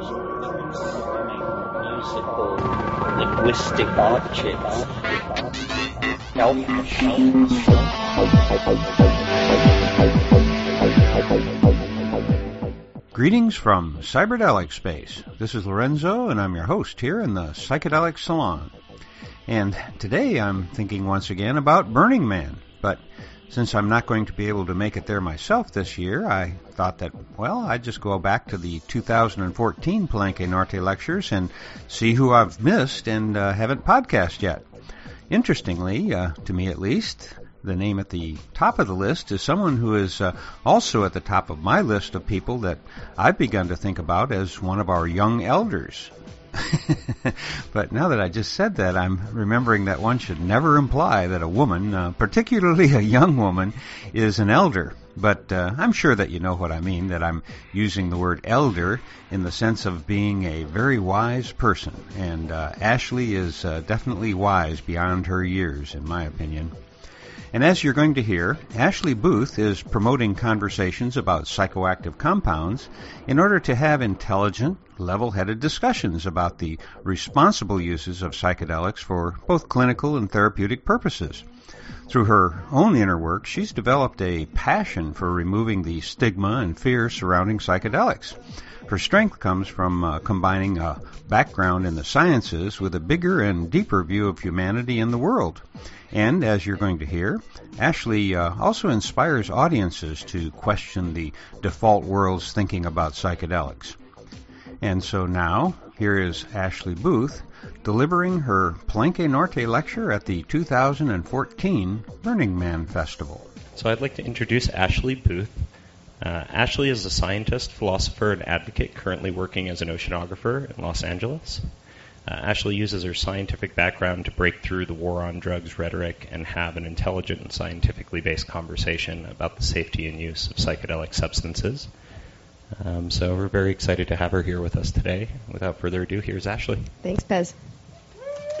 musical, linguistic objects. Greetings from Cyberdelic Space. This is Lorenzo, and I'm your host here in the Psychedelic Salon. And today I'm thinking once again about Burning Man. But since I'm not going to be able to make it there myself this year, I thought that, well, I'd just go back to the 2014 Palenque Norte lectures and see who I've missed and uh, haven't podcast yet. Interestingly, uh, to me at least, the name at the top of the list is someone who is uh, also at the top of my list of people that I've begun to think about as one of our young elders. but now that I just said that, I'm remembering that one should never imply that a woman, uh, particularly a young woman, is an elder. But uh, I'm sure that you know what I mean, that I'm using the word elder in the sense of being a very wise person. And uh, Ashley is uh, definitely wise beyond her years, in my opinion. And as you're going to hear, Ashley Booth is promoting conversations about psychoactive compounds in order to have intelligent, level headed discussions about the responsible uses of psychedelics for both clinical and therapeutic purposes. Through her own inner work, she's developed a passion for removing the stigma and fear surrounding psychedelics. Her strength comes from uh, combining a background in the sciences with a bigger and deeper view of humanity and the world. And as you're going to hear, Ashley uh, also inspires audiences to question the default world's thinking about psychedelics. And so now, here is Ashley Booth delivering her Palenque Norte lecture at the 2014 Burning Man Festival. So I'd like to introduce Ashley Booth. Uh, Ashley is a scientist, philosopher, and advocate currently working as an oceanographer in Los Angeles. Uh, Ashley uses her scientific background to break through the war on drugs rhetoric and have an intelligent and scientifically based conversation about the safety and use of psychedelic substances. Um, so we're very excited to have her here with us today. Without further ado, here's Ashley. Thanks, Pez.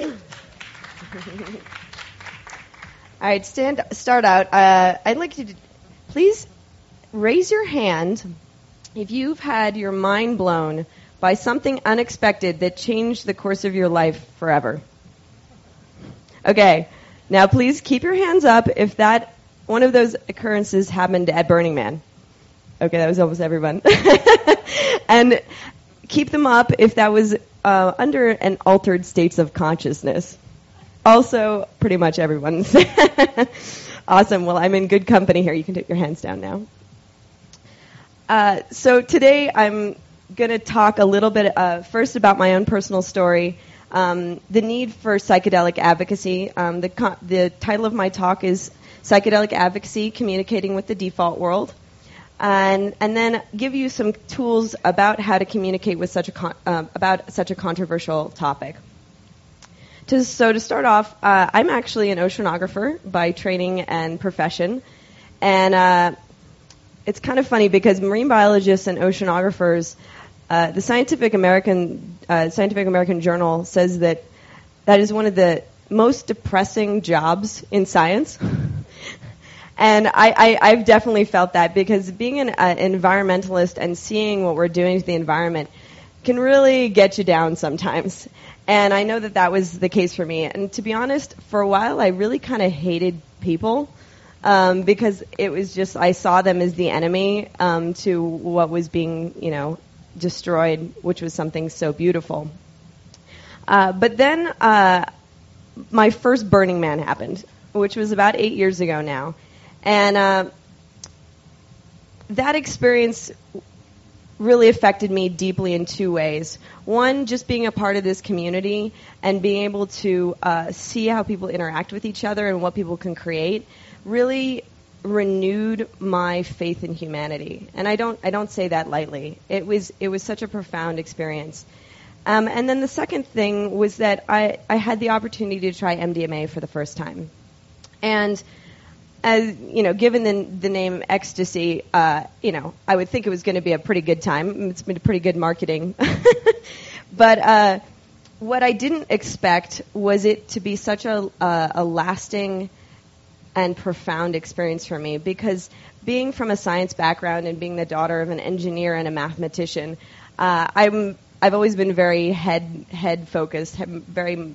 All right, stand, start out. Uh, I'd like you to please raise your hand if you've had your mind blown by something unexpected that changed the course of your life forever. Okay, now please keep your hands up if that one of those occurrences happened at Burning Man. Okay, that was almost everyone. and keep them up if that was uh, under an altered states of consciousness. Also, pretty much everyone. awesome. Well, I'm in good company here. You can take your hands down now. Uh, so today I'm going to talk a little bit uh, first about my own personal story, um, the need for psychedelic advocacy. Um, the, co- the title of my talk is Psychedelic Advocacy Communicating with the Default World. And, and then give you some tools about how to communicate with such a con- uh, about such a controversial topic. To, so to start off, uh, I'm actually an oceanographer by training and profession, and uh, it's kind of funny because marine biologists and oceanographers uh, the Scientific American uh, Scientific American Journal says that that is one of the most depressing jobs in science. and I, I, have definitely felt that because being an uh, environmentalist and seeing what we're doing to the environment can really get you down sometimes. And I know that that was the case for me. And to be honest, for a while, I really kind of hated people. Um, because it was just I saw them as the enemy um, to what was being, you know, destroyed, which was something so beautiful. Uh, but then uh, my first Burning Man happened, which was about eight years ago now. And uh, that experience really affected me deeply in two ways. One, just being a part of this community and being able to uh, see how people interact with each other and what people can create really renewed my faith in humanity, and I don't I don't say that lightly. It was it was such a profound experience. Um, and then the second thing was that I, I had the opportunity to try MDMA for the first time, and as you know, given the, the name ecstasy, uh, you know, I would think it was going to be a pretty good time. It's been a pretty good marketing, but uh, what I didn't expect was it to be such a, uh, a lasting and profound experience for me because being from a science background and being the daughter of an engineer and a mathematician, uh, I'm I've always been very head head focused, very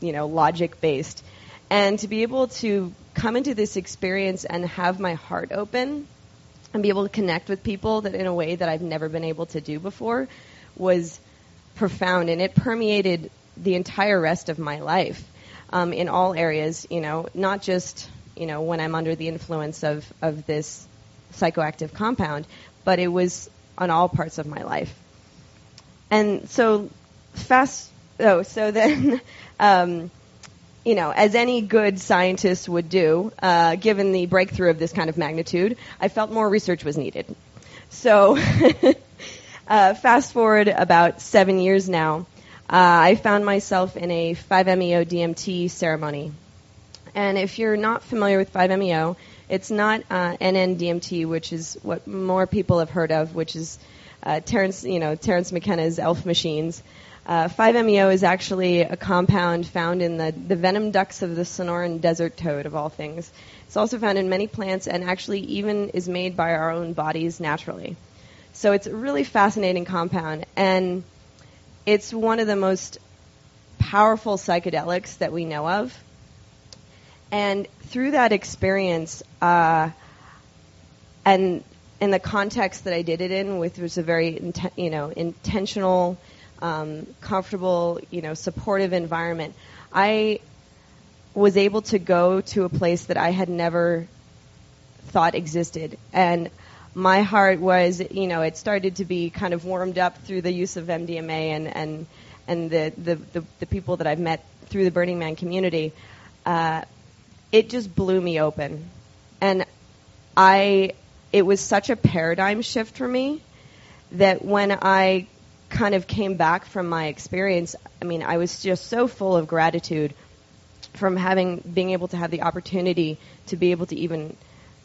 you know logic based, and to be able to come into this experience and have my heart open and be able to connect with people that in a way that I've never been able to do before was profound, and it permeated the entire rest of my life um, in all areas. You know, not just you know when I'm under the influence of of this psychoactive compound, but it was on all parts of my life. And so fast. Oh, so then. Um, you know, as any good scientist would do, uh, given the breakthrough of this kind of magnitude, I felt more research was needed. So, uh, fast forward about seven years now, uh, I found myself in a 5-MeO DMT ceremony. And if you're not familiar with 5-MeO, it's not uh, NN-DMT, which is what more people have heard of, which is uh, Terence, you know, Terence McKenna's ELF machines. Uh, 5-MeO is actually a compound found in the, the venom ducts of the Sonoran desert toad, of all things. It's also found in many plants and actually even is made by our own bodies naturally. So it's a really fascinating compound. And it's one of the most powerful psychedelics that we know of. And through that experience, uh, and in the context that I did it in, which was a very inten- you know intentional, um, comfortable, you know, supportive environment, I was able to go to a place that I had never thought existed, and my heart was, you know, it started to be kind of warmed up through the use of MDMA and and and the the, the, the people that I've met through the Burning Man community. Uh, it just blew me open, and I it was such a paradigm shift for me that when I kind of came back from my experience, I mean, I was just so full of gratitude from having being able to have the opportunity to be able to even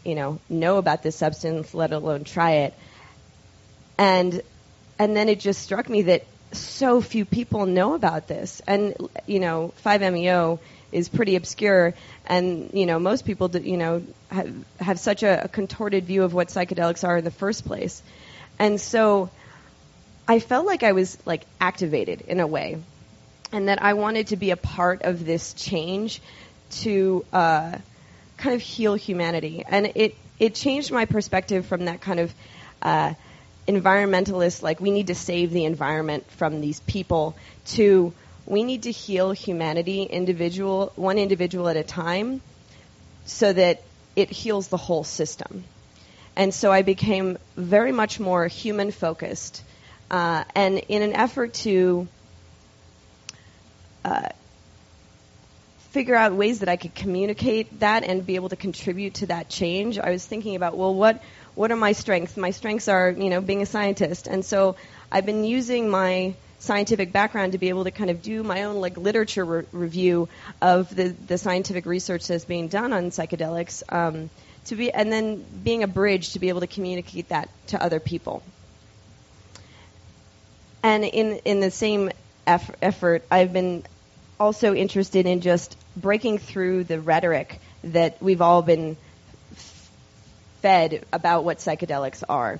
you know, know about this substance, let alone try it. And and then it just struck me that so few people know about this. And you know, 5-MeO is pretty obscure, and you know, most people, do, you know, have, have such a, a contorted view of what psychedelics are in the first place. And so, I felt like I was like activated in a way, and that I wanted to be a part of this change to. Uh, kind of heal humanity. And it, it changed my perspective from that kind of uh, environmentalist, like we need to save the environment from these people, to we need to heal humanity individual, one individual at a time, so that it heals the whole system. And so I became very much more human focused. Uh, and in an effort to uh, figure out ways that I could communicate that and be able to contribute to that change, I was thinking about, well, what what are my strengths? My strengths are, you know, being a scientist, and so I've been using my scientific background to be able to kind of do my own like literature re- review of the the scientific research that's being done on psychedelics. Um, to be and then being a bridge to be able to communicate that to other people. And in in the same eff- effort, I've been also interested in just breaking through the rhetoric that we've all been fed about what psychedelics are.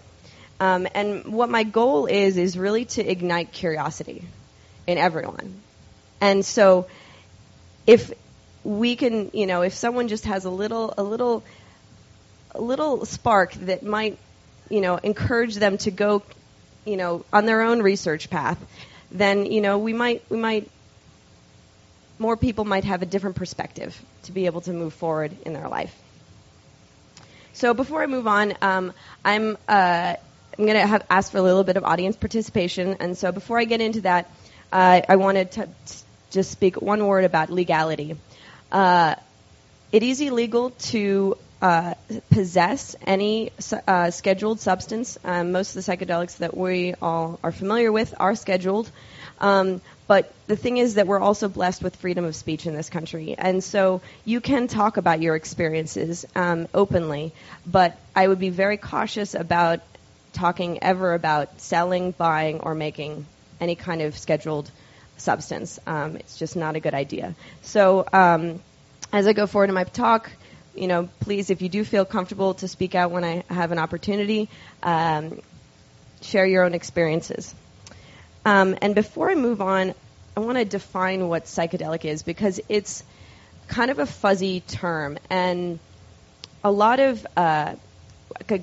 Um, and what my goal is is really to ignite curiosity in everyone. And so, if we can, you know, if someone just has a little, a little, a little spark that might, you know, encourage them to go, you know, on their own research path, then you know we might we might more people might have a different perspective to be able to move forward in their life. So before I move on, um, I'm uh, I'm going to have ask for a little bit of audience participation, and so before I get into that, uh, I wanted to just speak one word about legality. Uh, it is illegal to uh, possess any uh, scheduled substance. Um, most of the psychedelics that we all are familiar with are scheduled. Um, but the thing is that we're also blessed with freedom of speech in this country. And so you can talk about your experiences um, openly, but I would be very cautious about talking ever about selling, buying, or making any kind of scheduled substance. Um, it's just not a good idea. So um, as I go forward in my talk, you know, please, if you do feel comfortable to speak out when I have an opportunity, um, share your own experiences. Um, and before I move on, I want to define what psychedelic is because it's kind of a fuzzy term, and a lot of uh,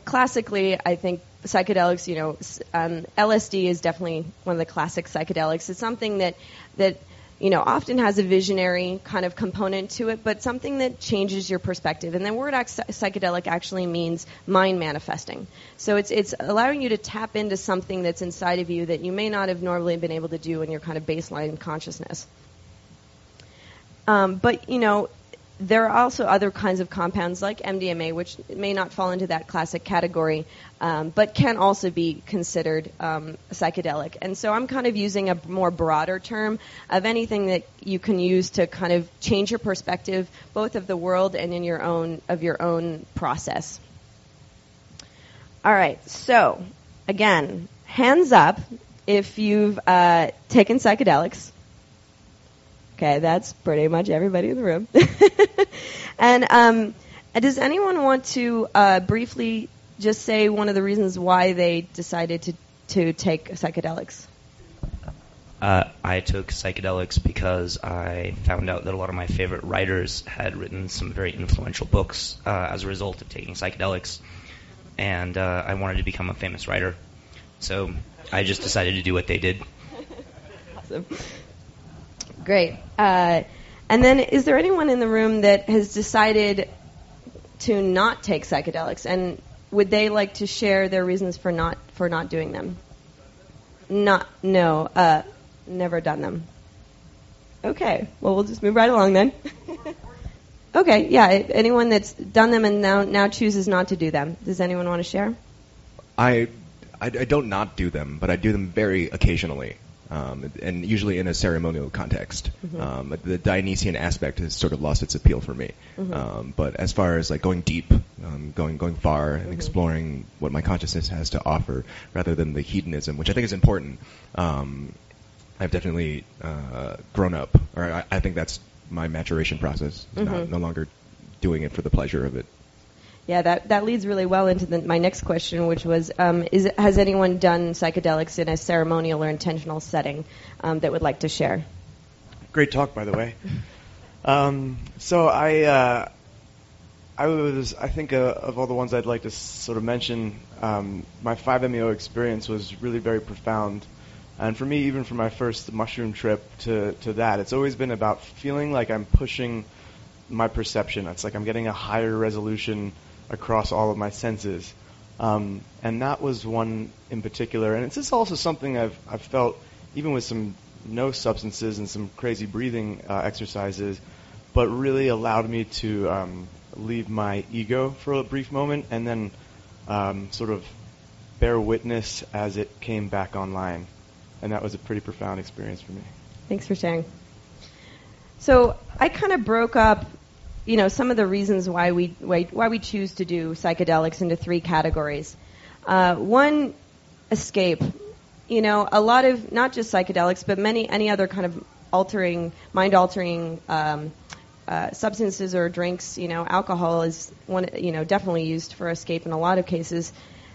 classically, I think psychedelics. You know, um, LSD is definitely one of the classic psychedelics. It's something that that you know, often has a visionary kind of component to it, but something that changes your perspective. And the word psychedelic actually means mind manifesting. So it's it's allowing you to tap into something that's inside of you that you may not have normally been able to do in your kind of baseline consciousness. Um, but you know, there are also other kinds of compounds like MDMA, which may not fall into that classic category, um, but can also be considered um, psychedelic. And so I'm kind of using a more broader term of anything that you can use to kind of change your perspective, both of the world and in your own of your own process. All right, so again, hands up if you've uh, taken psychedelics. Okay, that's pretty much everybody in the room. and um, does anyone want to uh, briefly just say one of the reasons why they decided to, to take psychedelics? Uh, I took psychedelics because I found out that a lot of my favorite writers had written some very influential books uh, as a result of taking psychedelics, and uh, I wanted to become a famous writer. So I just decided to do what they did. awesome. Great. Uh, and then, is there anyone in the room that has decided to not take psychedelics, and would they like to share their reasons for not for not doing them? Not, no, uh, never done them. Okay. Well, we'll just move right along then. okay. Yeah. Anyone that's done them and now now chooses not to do them. Does anyone want to share? I, I, I don't not do them, but I do them very occasionally um, and usually in a ceremonial context. Mm-hmm. Um, the Dionysian aspect has sort of lost its appeal for me. Mm-hmm. Um, but as far as like going deep, um, going going far, and mm-hmm. exploring what my consciousness has to offer, rather than the hedonism, which I think is important, um, I've definitely uh, grown up, or I, I, think that's my maturation process. Not, mm-hmm. no longer doing it for the pleasure of it. Yeah, that, that leads really well into the, my next question, which was um, is, Has anyone done psychedelics in a ceremonial or intentional setting um, that would like to share? Great talk, by the way. Um, so I, uh, I was, I think, uh, of all the ones I'd like to sort of mention, um, my 5-MeO experience was really very profound. And for me, even from my first mushroom trip to, to that, it's always been about feeling like I'm pushing my perception. It's like I'm getting a higher resolution across all of my senses. Um, and that was one in particular. And it's just also something I've, I've felt, even with some no substances and some crazy breathing uh, exercises, but really allowed me to um, leave my ego for a brief moment and then um, sort of bear witness as it came back online. And that was a pretty profound experience for me. Thanks for sharing. So I kind of broke up you know, some of the reasons why we why, why we choose to do psychedelics into three categories. Uh, one, escape. You know, a lot of not just psychedelics, but many any other kind of altering, mind altering um, uh, substances or drinks. You know, alcohol is one. You know, definitely used for escape in a lot of cases.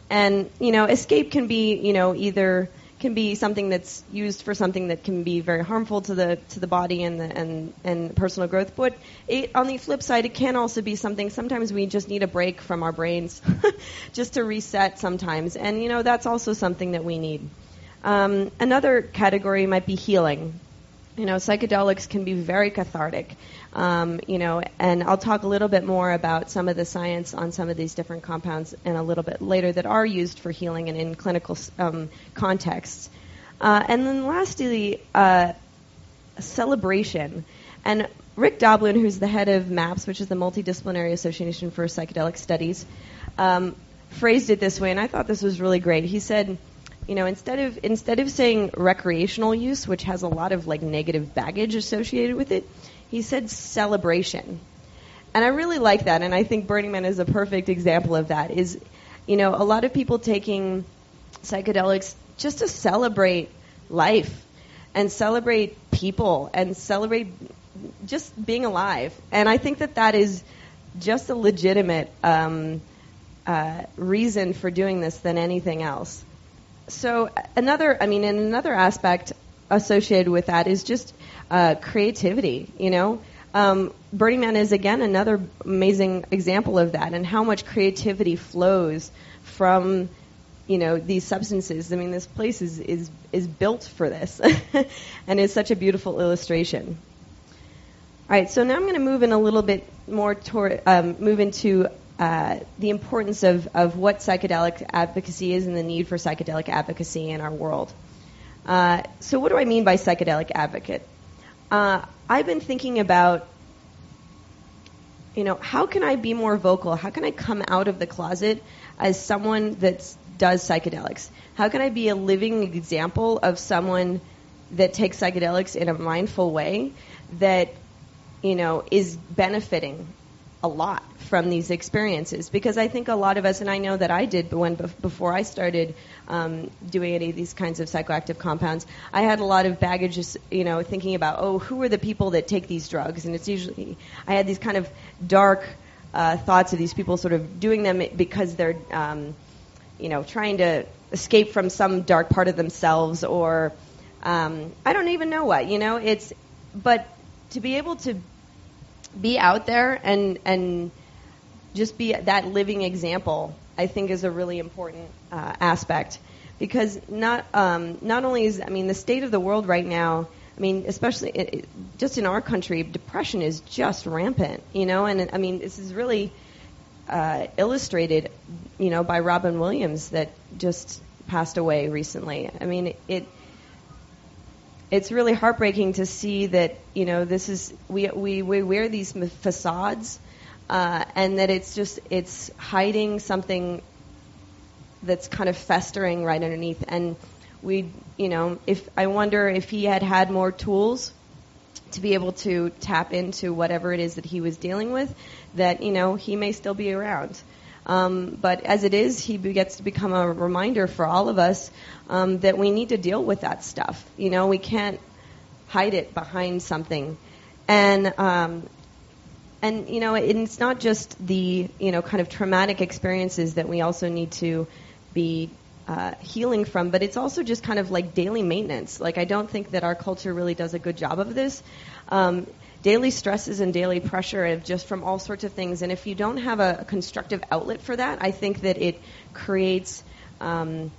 And you know, escape can be you know either can be something that's used for something that can be very harmful to the to the body and the, and and personal growth. But it, on the flip side, it can also be something. Sometimes we just need a break from our brains, just to reset. Sometimes, and you know that's also something that we need. Um, another category might be healing. You know, psychedelics can be very cathartic. Um, you know, and I'll talk a little bit more about some of the science on some of these different compounds in a little bit later that are used for healing and in clinical um, contexts. Uh, and then lastly, uh, celebration. And Rick Doblin, who's the head of MAPS, which is the Multidisciplinary Association for Psychedelic Studies, um, phrased it this way, and I thought this was really great. He said, you know, instead of instead of saying recreational use, which has a lot of like negative baggage associated with it, he said celebration. And I really like that, and I think Burning Man is a perfect example of that. Is, you know, a lot of people taking psychedelics just to celebrate life and celebrate people and celebrate just being alive. And I think that that is just a legitimate um, uh, reason for doing this than anything else. So another, I mean, and another aspect associated with that is just uh, creativity. You know, um, Burning Man is again another amazing example of that, and how much creativity flows from you know these substances. I mean, this place is is is built for this, and is such a beautiful illustration. All right, so now I'm going to move in a little bit more toward um, move into uh, the importance of, of what psychedelic advocacy is and the need for psychedelic advocacy in our world. Uh, so, what do I mean by psychedelic advocate? Uh, I've been thinking about, you know, how can I be more vocal? How can I come out of the closet as someone that does psychedelics? How can I be a living example of someone that takes psychedelics in a mindful way that you know, is benefiting a lot from these experiences. Because I think a lot of us, and I know that I did but when before I started um, doing any of these kinds of psychoactive compounds, I had a lot of baggage, just, you know, thinking about oh, who are the people that take these drugs, and it's usually I had these kind of dark uh, thoughts of these people sort of doing them because they're, um, you know, trying to escape from some dark part of themselves or um, I don't even know what, you know, it's but to be able to be out there and and just be that living example, I think is a really important uh, aspect because not um, not only is I mean the state of the world right now. I mean, especially it, it, just in our country, depression is just rampant, you know. And I mean, this is really uh, illustrated, you know, by Robin Williams that just passed away recently. I mean, it it's really heartbreaking to see that you know this is we we, we wear these facades uh, and that it's just it's hiding something that's kind of festering right underneath. And we you know if I wonder if he had had more tools to be able to tap into whatever it is that he was dealing with that you know he may still be around um, but as it is, he gets to become a reminder for all of us um, that we need to deal with that stuff. You know, we can't hide it behind something. And um, and you know, it's not just the you know kind of traumatic experiences that we also need to be uh, healing from, but it's also just kind of like daily maintenance. Like I don't think that our culture really does a good job of this. Um, daily stresses and daily pressure of just from all sorts of things. And if you don't have a, constructive outlet for that, I think that it creates um,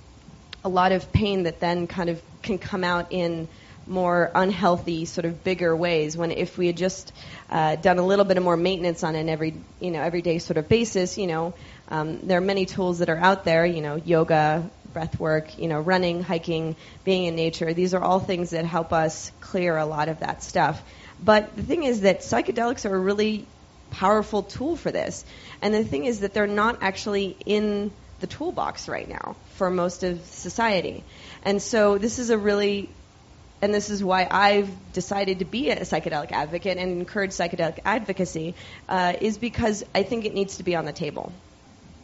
a lot of pain that then kind of can come out in more unhealthy, sort of bigger ways. When if we had just uh, done a little bit of more maintenance on an every, you know, everyday sort of basis, you know, um, there are many tools that are out there. You know, yoga, breath work, you know, running, hiking, being in nature. These are all things that help us clear a lot of that stuff. But the thing is that psychedelics are a really powerful tool for this. And the thing is that they're not actually in the toolbox right now for most of society. And so this is a really and this is why I've decided to be a psychedelic advocate and encourage psychedelic advocacy, uh, is because I think it needs to be on the table.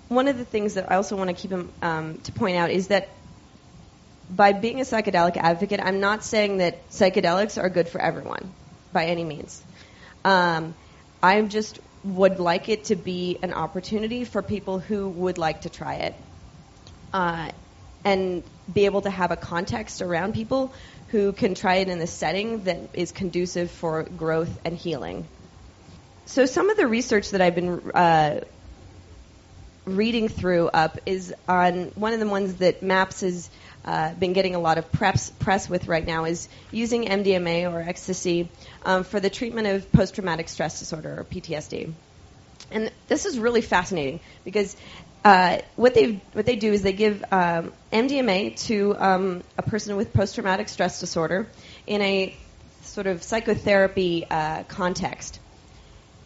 One of the things that I also want to keep um, to point out is that by being a psychedelic advocate, I'm not saying that psychedelics are good for everyone by any means. Um, I just would like it to be an opportunity for people who would like to try it. Uh, and be able to have a context around people who can try it in a setting that is conducive for growth and healing. So, some of the research that I've been uh, reading through up is on one of the ones that MAPS has uh, been getting a lot of press, press with right now is using MDMA or ecstasy um, for the treatment of post traumatic stress disorder or PTSD. And this is really fascinating because uh, what they what they do is they give um, MDMA to um, a person with post traumatic stress disorder in a sort of psychotherapy uh, context,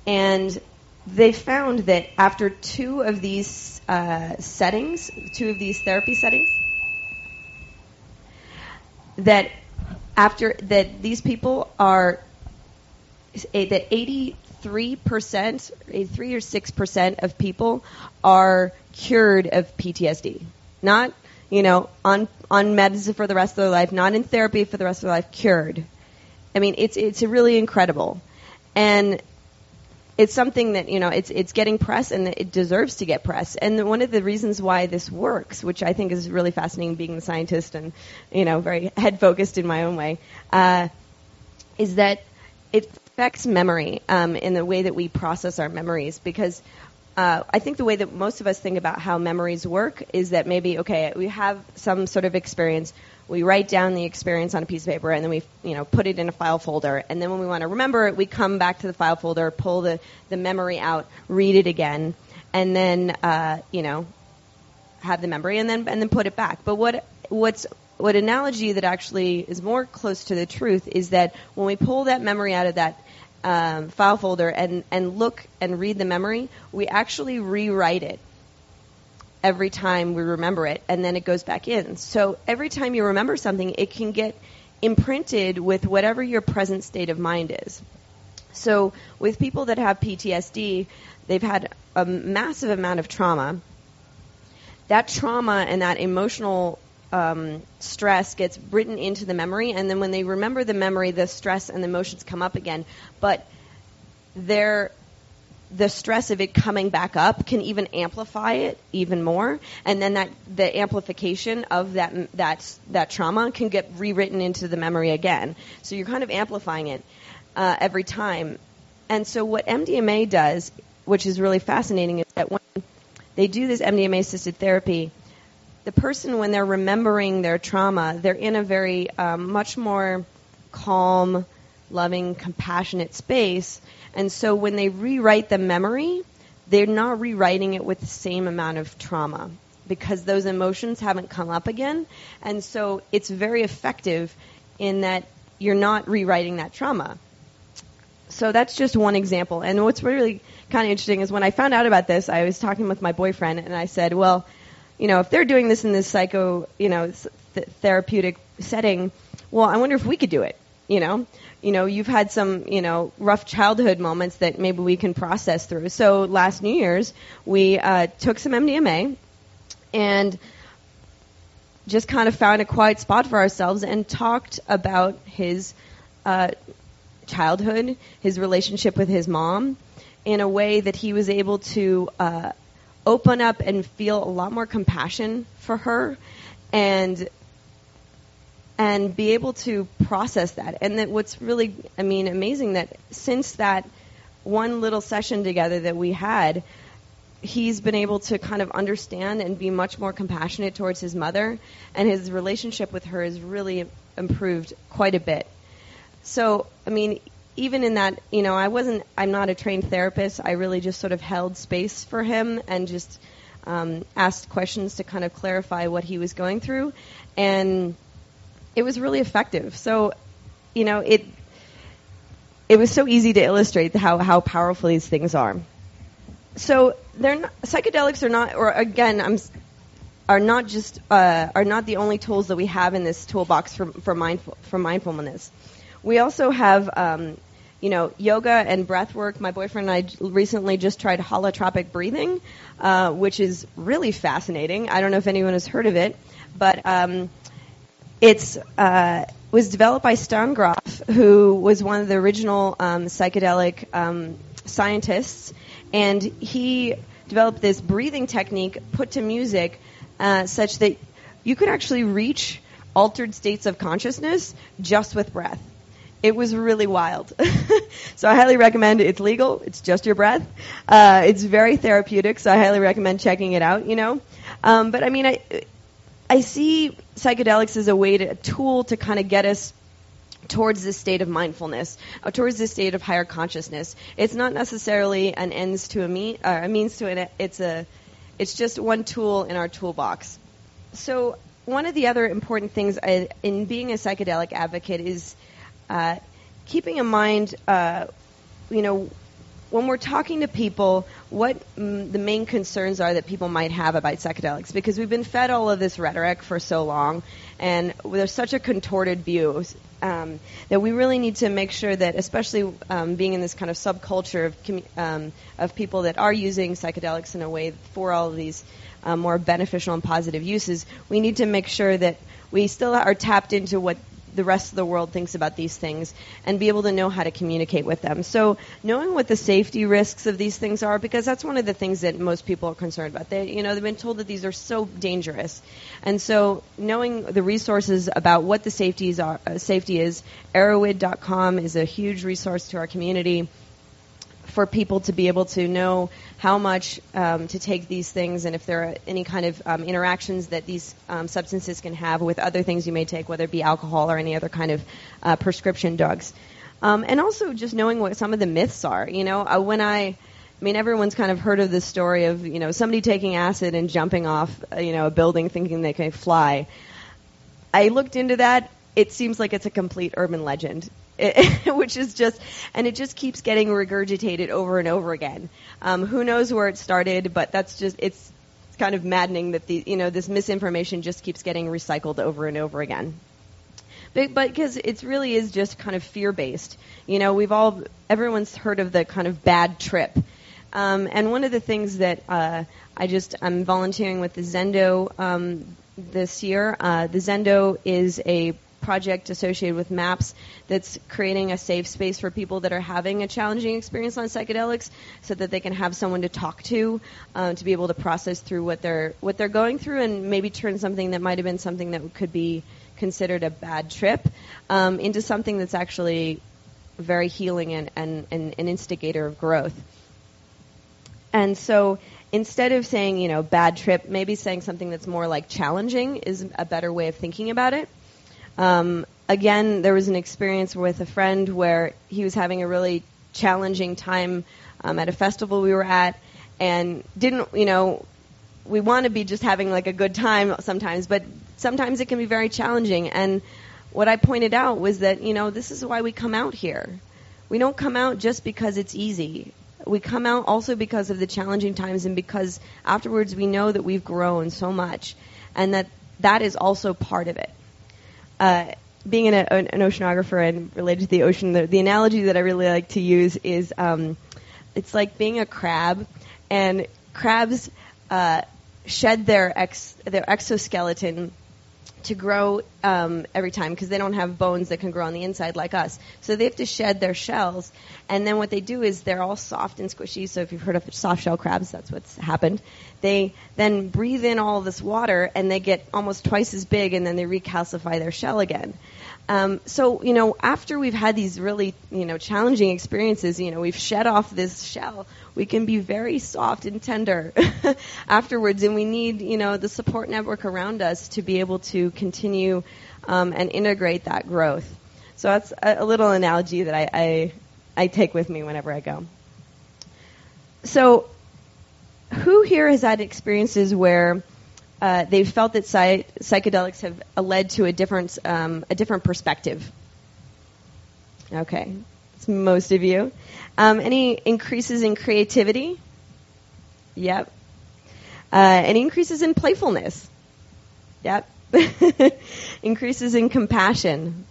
and they found that after two of these uh, settings, two of these therapy settings, that after that these people are that 83 percent, 83 or 6 percent of people are cured of PTSD. Not, you know, on on medicine for the rest of their life, not in therapy for the rest of their life, cured. I mean, it's it's really incredible. And it's something that you know it's it's getting press and it deserves to get press. And one of the reasons why this works, which I think is really fascinating, being a scientist and you know very head focused in my own way, uh, is that it affects memory um, in the way that we process our memories because. Uh, I think the way that most of us think about how memories work is that maybe okay, we have some sort of experience, we write down the experience on a piece of paper and then we you know put it in a file folder. And then when we want to remember it we come back to the file folder pull the, the memory out read it again and then uh, you know have the memory and then and then put it back. But what what's what analogy that actually is more close to the truth is that when we pull that memory out of that um, file folder and, and look and read the memory, we actually rewrite it every time we remember it, and then it goes back in. So every time you remember something, it can get imprinted with whatever your present state of mind is. So with people that have PTSD, they've had a massive amount of trauma. That trauma and that emotional um, stress gets written into the memory, and then when they remember the memory, the stress and the emotions come up again. But they're the stress of it coming back up can even amplify it even more, and then that the amplification of that that that trauma can get rewritten into the memory again. So you're kind of amplifying it uh, every time. And so what MDMA does, which is really fascinating, is that when they do this MDMA assisted therapy, the person when they're remembering their trauma, they're in a very um, much more calm, loving, compassionate space and so when they rewrite the memory, they're not rewriting it with the same amount of trauma because those emotions haven't come up again. And so it's very effective in that you're not rewriting that trauma. So that's just one example. And what's really kind of interesting is when I found out about this, I was talking with my boyfriend and I said, well, you know, if they're doing this in this psycho, you know, th- therapeutic setting, well, I wonder if we could do it, you know? you know, you've had some, you know, rough childhood moments that maybe we can process through. So last New Year's, we uh, took some MDMA and just kind of found a quiet spot for ourselves and talked about his uh, childhood, his relationship with his mom, in a way that he was able to uh, open up and feel a lot more compassion for her and and be able to process that. And that what's really, I mean, amazing that since that one little session together that we had, he's been able to kind of understand and be much more compassionate towards his mother, and his relationship with her has really improved quite a bit. So, I mean, even in that, you know, I wasn't, I'm not a trained therapist. I really just sort of held space for him and just um, asked questions to kind of clarify what he was going through. And it was really effective. So, you know, it it was so easy to illustrate how how powerful these things are. So they're not, psychedelics are not, or again, I'm are not just uh, are not the only tools that we have in this toolbox for for mindful for mindfulness. We also have. Um, you know, yoga and breath work. My boyfriend and I recently just tried holotropic breathing, uh, which is really fascinating. I don't know if anyone has heard of it, but um, it's uh, was developed by Stan Grof, who was one of the original um, psychedelic um, scientists, and he developed this breathing technique put to music uh, such that you could actually reach altered states of consciousness just with breath. It was really wild. so I highly recommend it. It's legal. It's just your breath. Uh, it's very therapeutic, so I highly recommend checking it out, you know. Um, but I mean, I, I see psychedelics is a way to, a tool to kind of get us towards this state of mindfulness, uh, towards this state of higher consciousness. It's not necessarily an ends to a mean, uh, a means to an. It's a, it's just one tool in our toolbox. So one of the other important things I, in being a psychedelic advocate is uh, keeping in mind, uh, you know, when we're talking to people, what mm, the main concerns are that people might have about psychedelics, because we've been fed all of this rhetoric for so long, and there's such a contorted view um, that we really need to make sure that, especially um, being in this kind of subculture of um, of people that are using psychedelics in a way for all of these um, more beneficial and positive uses, we need to make sure that we still are tapped into what the rest of the world thinks about these things and be able to know how to communicate with them. So knowing what the safety risks of these things are, because that's one of the things that most people are concerned about. They, you know, they've been told that these are so dangerous, and so knowing the resources about what the safeties are, uh, safety is, Erowid.com is a huge resource to our community for people to be able to know how much um, to take these things and if there are any kind of um, interactions that these um, substances can have with other things you may take, whether it be alcohol or any other kind of uh, prescription drugs. Um, and also just knowing what some of the myths are. You know, uh, when I, I mean, everyone's kind of heard of this story of you know somebody taking acid and jumping off uh, you know a building thinking they can fly. I looked into that. It seems like it's a complete urban legend. which is just, and it just keeps getting regurgitated over and over again. Um, who knows where it started, but that's just, it's, it's kind of maddening that the, you know, this misinformation just keeps getting recycled over and over again. But because it really is just kind of fear based. You know, we've all, everyone's heard of the kind of bad trip. Um, and one of the things that uh, I just I'm volunteering with the Zendo um, this year. Uh, the Zendo is a project associated with MAPS that's creating a safe space for people that are having a challenging experience on psychedelics, so that they can have someone to talk to, uh, to be able to process through what they're what they're going through, and maybe turn something that might have been something that could be considered a bad trip um, into something that's actually very healing and, and, and an instigator of growth. And so instead of saying, you know, bad trip, maybe saying something that's more like challenging is a better way of thinking about it. Um, again, there was an experience with a friend where he was having a really challenging time um, at a festival we were at, and didn't, you know, we want to be just having like a good time sometimes, but sometimes it can be very challenging. And what I pointed out was that, you know, this is why we come out here. We don't come out just because it's easy. We come out also because of the challenging times and because afterwards we know that we've grown so much and that that is also part of it uh, being an, an, oceanographer and related to the ocean, the, the, analogy that I really like to use is um, it's like being a crab, and crabs uh, shed their ex, their exoskeleton to grow um, every time because they don't have bones that can grow on the inside like us. So they have to shed their shells, and then what they do is they're all soft and squishy. So if you've heard of soft shell crabs, that's what's happened. They then breathe in all this water and they get almost twice as big and then they recalcify their shell again. Um, so, you know, after we've had these really, you know, challenging experiences, you know, we've shed off this shell, we can be very soft and tender afterwards, and we need, you know, the support network around us to be able to continue um, and integrate that growth. So that's a, a little analogy that I, I, I take with me whenever I go. So who here has had experiences where uh, they've felt that psy- psychedelics have uh, led to a different um, a different perspective? Okay, it's most of you. Um, any increases in creativity? Yep. Uh, any increases in playfulness? Yep. increases in compassion.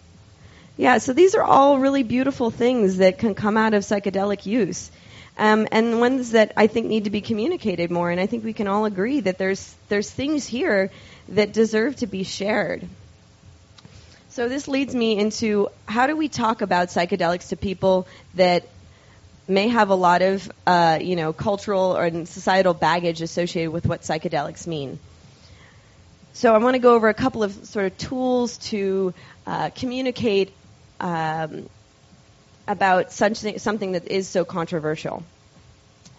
Yeah, so these are all really beautiful things that can come out of psychedelic use um, and ones that I think need to be communicated more. And I think we can all agree that there's there's things here that deserve to be shared. So this leads me into how do we talk about psychedelics to people that may have a lot of uh, you know cultural or societal baggage associated with what psychedelics mean. So I want to go over a couple of sort of tools to uh, communicate um, about something, something that is so controversial.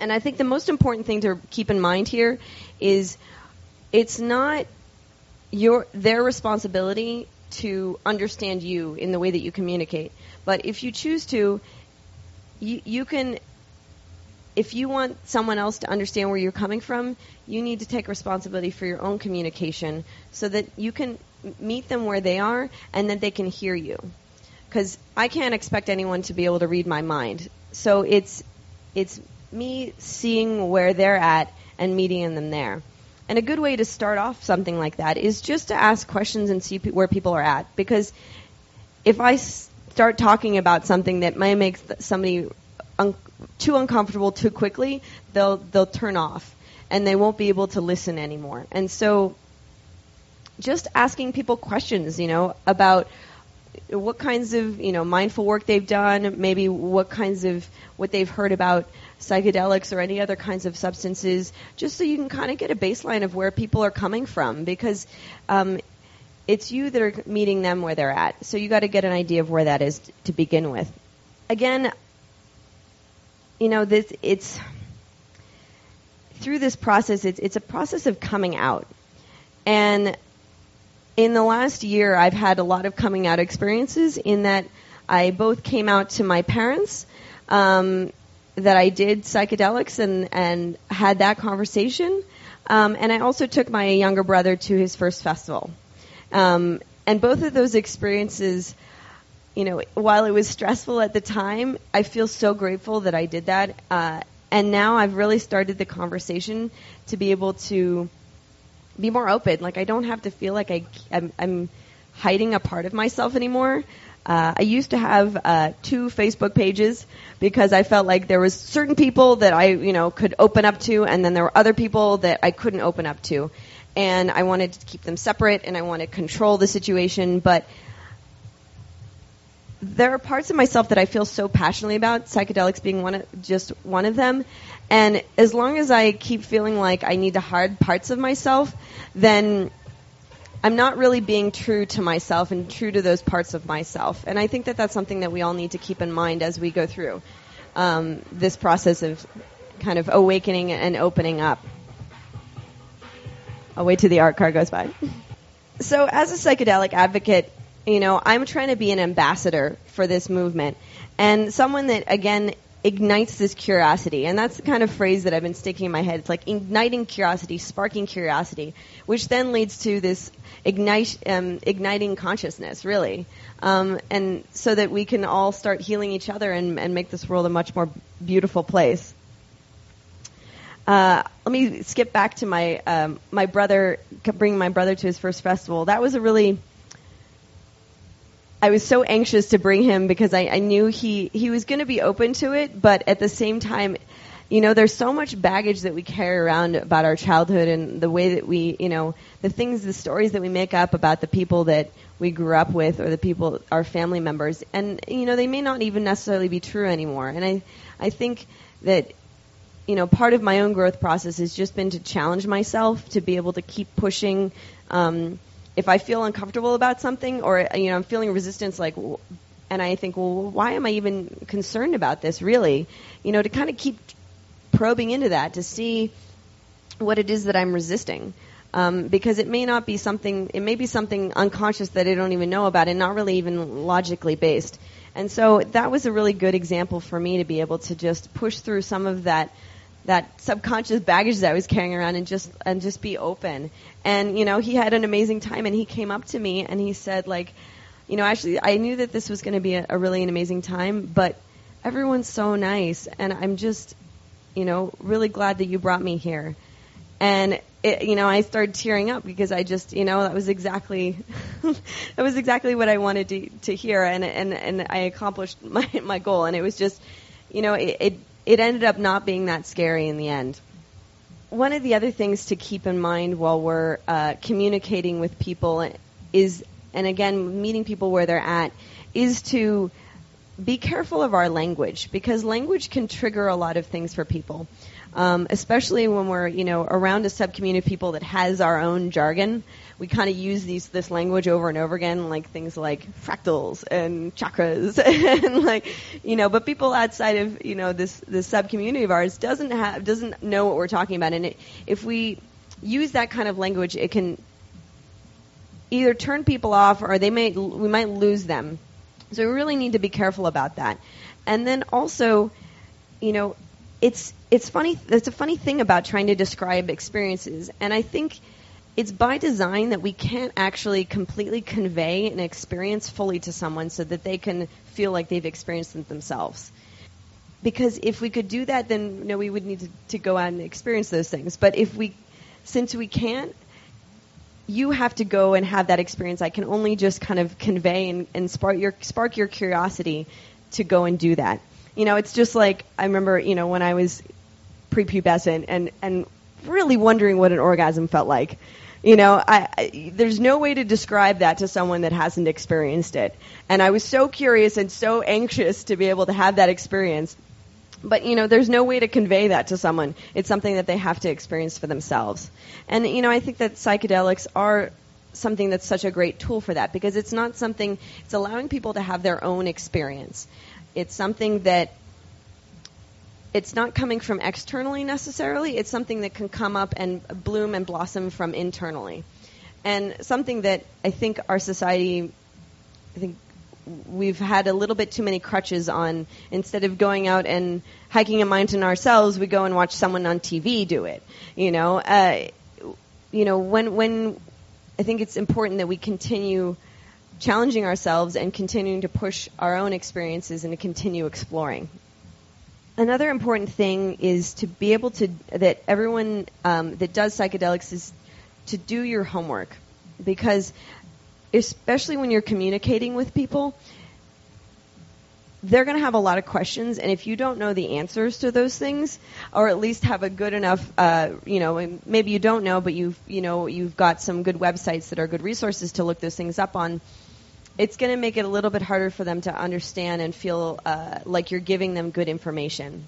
And I think the most important thing to keep in mind here is it's not your their responsibility to understand you in the way that you communicate. But if you choose to, you, you can if you want someone else to understand where you're coming from, you need to take responsibility for your own communication so that you can meet them where they are and that they can hear you because I can't expect anyone to be able to read my mind. So it's it's me seeing where they're at and meeting them there. And a good way to start off something like that is just to ask questions and see where people are at. Because if I start talking about something that might make somebody un- too uncomfortable too quickly, they'll they'll turn off and they won't be able to listen anymore. And so, just asking people questions, you know, about what kinds of you know mindful work they've done, maybe what kinds of what they've heard about psychedelics or any other kinds of substances, just so you can kind of get a baseline of where people are coming from because. Um, it's you that are meeting them where they're at. So you got to get an idea of where that is t- to begin with. Again, you know, this it's through this process. It's it's a process of coming out, and in the last year, I've had a lot of coming out experiences. In that, I both came out to my parents. Um, that I did psychedelics and and had that conversation, um, and I also took my younger brother to his first festival. Um, and both of those experiences, you know, while it was stressful at the time, I feel so grateful that I did that. Uh, and now I've really started the conversation to be able to be more open. Like I don't have to feel like I, I'm, I'm hiding a part of myself anymore. Uh, I used to have uh, two Facebook pages because I felt like there was certain people that I, you know, could open up to, and then there were other people that I couldn't open up to and I wanted to keep them separate and I wanted to control the situation, but there are parts of myself that I feel so passionately about, psychedelics being one of, just one of them. And as long as I keep feeling like I need to hide parts of myself, then I'm not really being true to myself and true to those parts of myself. And I think that that's something that we all need to keep in mind as we go through um, this process of kind of awakening and opening up. I'll wait till the art car goes by. so, as a psychedelic advocate, you know, I'm trying to be an ambassador for this movement and someone that, again, ignites this curiosity. And that's the kind of phrase that I've been sticking in my head. It's like igniting curiosity, sparking curiosity, which then leads to this ignite, um, igniting consciousness, really. Um, and so that we can all start healing each other and, and make this world a much more beautiful place. Uh, let me skip back to my um, my brother bringing my brother to his first festival. That was a really I was so anxious to bring him because I, I knew he he was going to be open to it, but at the same time, you know, there's so much baggage that we carry around about our childhood and the way that we, you know, the things, the stories that we make up about the people that we grew up with or the people, our family members, and you know, they may not even necessarily be true anymore. And I I think that you know, part of my own growth process has just been to challenge myself to be able to keep pushing. Um, if I feel uncomfortable about something, or you know, I'm feeling resistance, like, and I think, well, why am I even concerned about this? Really, you know, to kind of keep probing into that to see what it is that I'm resisting. Um, because it may not be something, it may be something unconscious that I don't even know about and not really even logically based. And so that was a really good example for me to be able to just push through some of that that subconscious baggage that I was carrying around and just and just be open. And you know, he had an amazing time and he came up to me and he said like, you know, actually I knew that this was going to be a, a really an amazing time, but everyone's so nice and I'm just, you know, really glad that you brought me here. And it, you know, I started tearing up because I just, you know, that was exactly, that was exactly what I wanted to to hear, and and and I accomplished my my goal, and it was just, you know, it, it it ended up not being that scary in the end. One of the other things to keep in mind while we're uh, communicating with people is, and again, meeting people where they're at, is to be careful of our language because language can trigger a lot of things for people, um, especially when we're you know around a subcommunity of people that has our own jargon we kind of use these this language over and over again, like things like fractals and chakras, and like you know. But people outside of you know this this sub community of ours doesn't have doesn't know what we're talking about, and it, if we use that kind of language, it can either turn people off or they may we might lose them. So we really need to be careful about that. And then also, you know, it's it's funny. It's a funny thing about trying to describe experiences, and I think it's by design that we can't actually completely convey an experience fully to someone so that they can feel like they've experienced it themselves. Because if we could do that, then you know, we would need to, to go out and experience those things. But if we, since we can't, you have to go and have that experience. I can only just kind of convey and, and spark your spark your curiosity to go and do that. You know, it's just like I remember, you know, when I was prepubescent and and really wondering what an orgasm felt like You know, I, I, there's no way to describe that to someone that hasn't experienced it. And I was so curious and so anxious to be able to have that experience. But you know, there's no way to convey that to someone. It's something that they have to experience for themselves. And you know, I think that psychedelics are something that's such a great tool for that because it's not something it's allowing people to have their own experience. It's something that it's not coming from externally necessarily. It's something that can come up and bloom and blossom from internally. And something that I think our society, I think we've had a little bit too many crutches on. Instead of going out and hiking a mountain ourselves, we go and watch someone on TV do it. You know, uh, you know when when I think it's important that we continue challenging ourselves and continuing to push our own experiences and to continue exploring another important thing is to be able to that everyone um, that does psychedelics is to do your homework. Because especially when you're communicating with people they're going to have a lot of questions and if you don't know the answers to those things or at least have a good enough uh, you know maybe you don't know but you've you know you've got some good websites that are good resources to look those things up on it's going to make it a little bit harder for them to understand and feel uh, like you're giving them good information.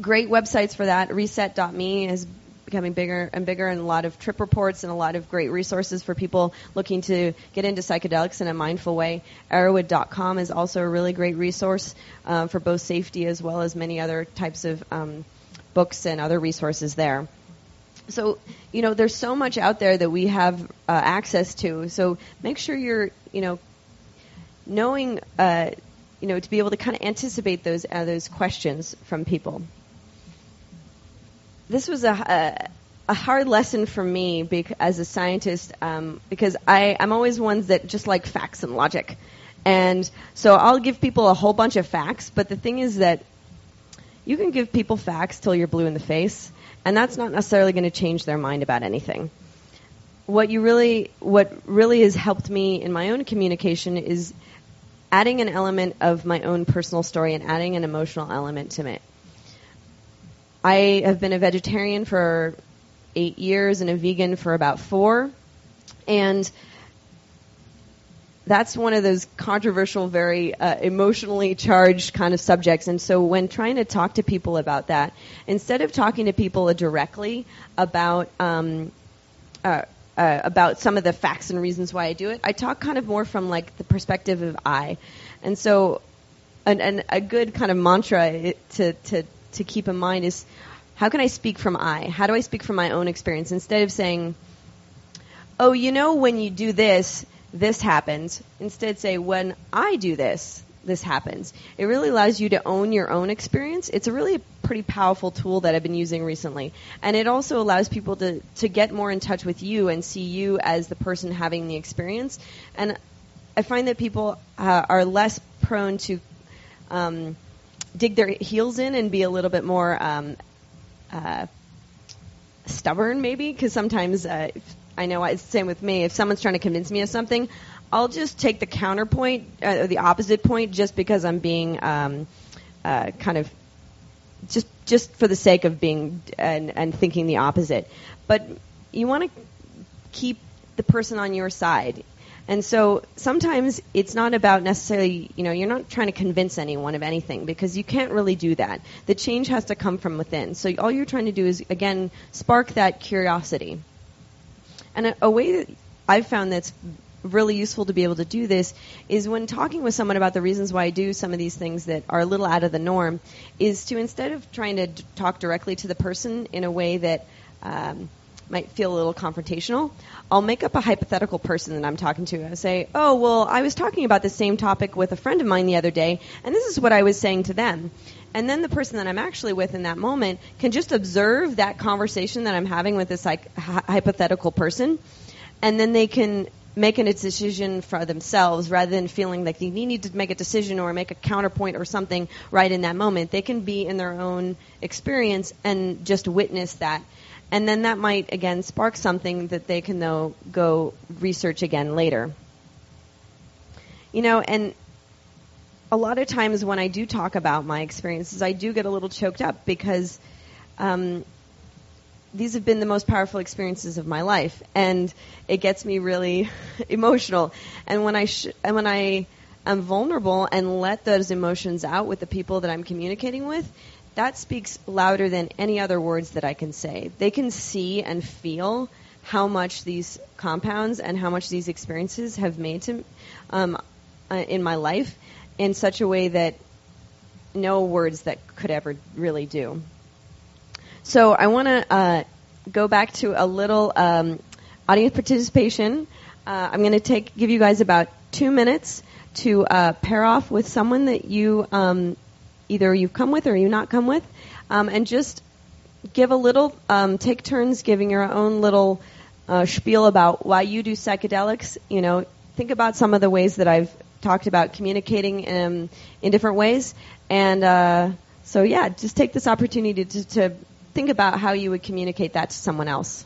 Great websites for that. Reset.me is becoming bigger and bigger, and a lot of trip reports and a lot of great resources for people looking to get into psychedelics in a mindful way. Erowid.com is also a really great resource uh, for both safety as well as many other types of um, books and other resources there so you know there's so much out there that we have uh, access to so make sure you're you know knowing, uh, you know, to be able to kind of anticipate those uh, those questions from people. This was a, a, a hard lesson for me bec- as a scientist um, because I, I'm always ones that just like facts and logic. And so I'll give people a whole bunch of facts, but the thing is that you can give people facts till you're blue in the face, and that's not necessarily going to change their mind about anything. What you really, what really has helped me in my own communication is adding an element of my own personal story and adding an emotional element to it. I have been a vegetarian for eight years and a vegan for about four. And that's one of those controversial, very uh, emotionally charged kind of subjects. And so when trying to talk to people about that, instead of talking to people directly about um, uh, uh, about some of the facts and reasons why I do it. I talk kind of more from like the perspective of I, and so an, an, a good kind of mantra to to to keep in mind is how can I speak from I? How do I speak from my own experience instead of saying, oh, you know, when you do this, this happens. Instead, say when I do this, this happens. It really allows you to own your own experience. It's a really pretty powerful tool that I've been using recently. And it also allows people to, to get more in touch with you and see you as the person having the experience. And I find that people uh, are less prone to um, dig their heels in and be a little bit more um, uh, stubborn, maybe, because sometimes uh, I know it's the same with me. If someone's trying to convince me of something, I'll just take the counterpoint, uh, the opposite point, just because I'm being um, uh, kind of just just for the sake of being and, and thinking the opposite. But you want to keep the person on your side. And so sometimes it's not about necessarily, you know, you're not trying to convince anyone of anything because you can't really do that. The change has to come from within. So all you're trying to do is, again, spark that curiosity. And a, a way that I've found that's really useful to be able to do this is when talking with someone about the reasons why I do some of these things that are a little out of the norm, is to instead of trying to d- talk directly to the person in a way that um, might feel a little confrontational, I'll make up a hypothetical person that I'm talking to. I say, oh, well, I was talking about the same topic with a friend of mine the other day, and this is what I was saying to them. And then the person that I'm actually with in that moment can just observe that conversation that I'm having with this like, hypothetical person, and then they can making a decision for themselves rather than feeling like they need to make a decision or make a counterpoint or something right in that moment. They can be in their own experience and just witness that. And then that might, again, spark something that they can, though, go research again later. You know, and a lot of times when I do talk about my experiences, I do get a little choked up because um, these have been the most powerful experiences of my life, and it gets me really emotional. And when I sh- and when I am vulnerable and let those emotions out with the people that I'm communicating with, that speaks louder than any other words that I can say. They can see and feel how much these compounds and how much these experiences have made to um, uh, in my life in such a way that no words that could ever really do. So I want to uh, go back to a little um, audience participation. Uh, I'm going to take give you guys about two minutes to uh, pair off with someone that you um, either you've come with or you not come with, um, and just give a little um, take turns giving your own little uh, spiel about why you do psychedelics. You know, think about some of the ways that I've talked about communicating in, in different ways, and uh, so yeah, just take this opportunity to, to think about how you would communicate that to someone else.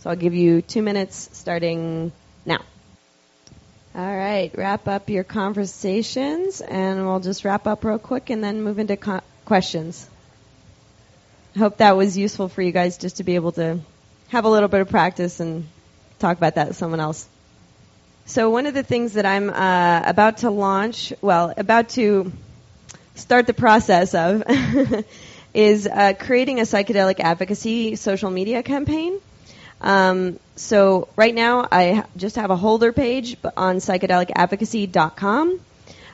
So I'll give you two minutes starting now. All right, wrap up your conversations, and we'll just wrap up real quick and then move into co- questions. I hope that was useful for you guys just to be able to have a little bit of practice and talk about that with someone else. So one of the things that I'm uh, about to launch, well, about to start the process of, is uh, creating a psychedelic advocacy social media campaign. Um, so right now, I just have a holder page on psychedelicadvocacy.com.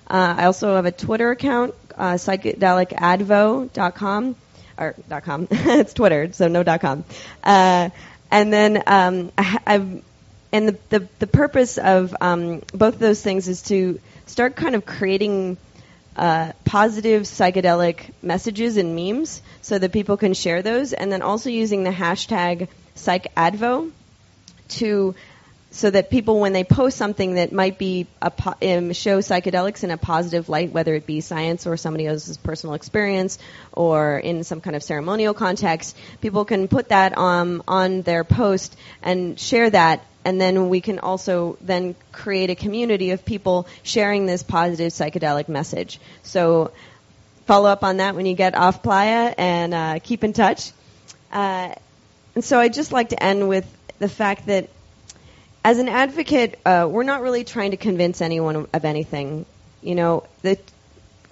Uh, I also have a Twitter account, uh, psychedelicadvo.com, or .com. it's Twitter, so no .com. Uh, and then um, I, I've, and the, the, the purpose of um, both of those things is to start kind of creating uh, positive psychedelic messages and memes so that people can share those, and then also using the hashtag psychadvo to so that people, when they post something that might be a po- um, show psychedelics in a positive light, whether it be science or somebody else's personal experience or in some kind of ceremonial context, people can put that um, on their post and share that and then we can also then create a community of people sharing this positive psychedelic message. So follow up on that when you get off Playa and uh, keep in touch. Uh, and so I'd just like to end with the fact that as an advocate, uh, we're not really trying to convince anyone of anything, you know, that,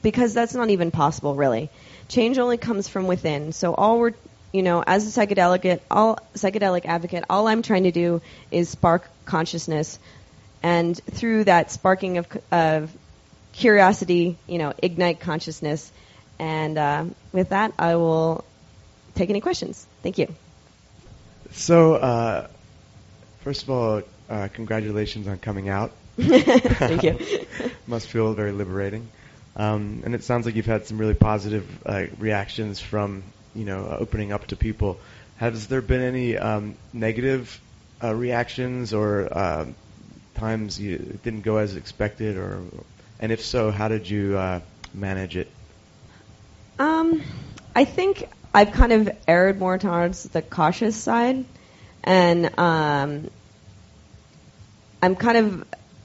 because that's not even possible, really. Change only comes from within. So all we're, you know, as a psychedelic, all psychedelic advocate, all I'm trying to do is spark consciousness, and through that sparking of, of curiosity, you know, ignite consciousness. And uh, with that, I will take any questions. Thank you. So, uh, first of all, uh, congratulations on coming out. Thank you. Must feel very liberating. Um, and it sounds like you've had some really positive uh, reactions from, you know, uh, opening up to people. Has there been any um, negative uh, reactions or um, times you it didn't go as expected, or, and if so, how did you uh, manage it? Um, I think I've kind of erred more towards the cautious side, and um, I'm kind of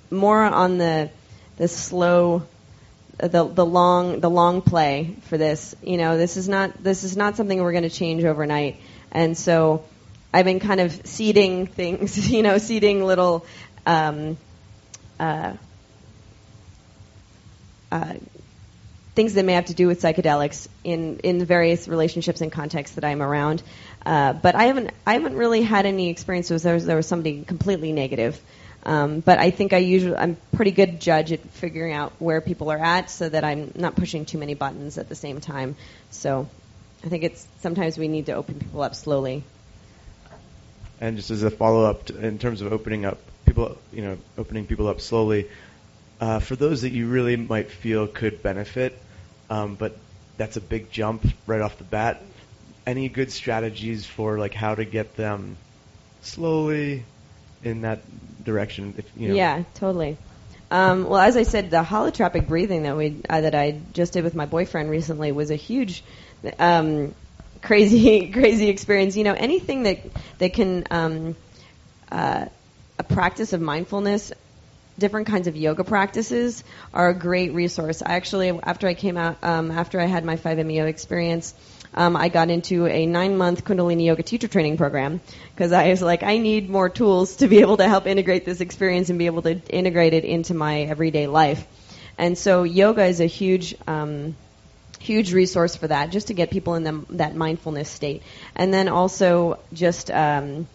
more on the the slow, the the long the long play for this. You know, this is not this is not something we're going to change overnight, and so I've been kind of seeding things. You know, seeding little. Um, uh, uh, things that may have to do with psychedelics in in the various relationships and contexts that I'm around. Uh, but I haven't I haven't really had any experiences where there was somebody completely negative. Um, but I think I usually I'm pretty good judge at figuring out where people are at, so that I'm not pushing too many buttons at the same time. So I think it's sometimes we need to open people up slowly. And just as a follow up, in terms of opening up people, you know, opening people up slowly, uh, for those that you really might feel could benefit, um, but that's a big jump right off the bat. Any good strategies for like how to get them slowly in that direction? If, you know. Yeah, totally. Um, well, as I said, the holotropic breathing that we uh, that I just did with my boyfriend recently was a huge, um, crazy, crazy experience. You know, anything that that can um, uh, a practice of mindfulness different kinds of yoga practices are a great resource. I actually, after I came out, um, after I had my 5-MeO experience, um, I got into a nine month Kundalini Yoga teacher training program because I was like, I need more tools to be able to help integrate this experience and be able to integrate it into my everyday life. And so yoga is a huge, um, huge resource for that, just to get people in the, that mindfulness state. And then also just, um,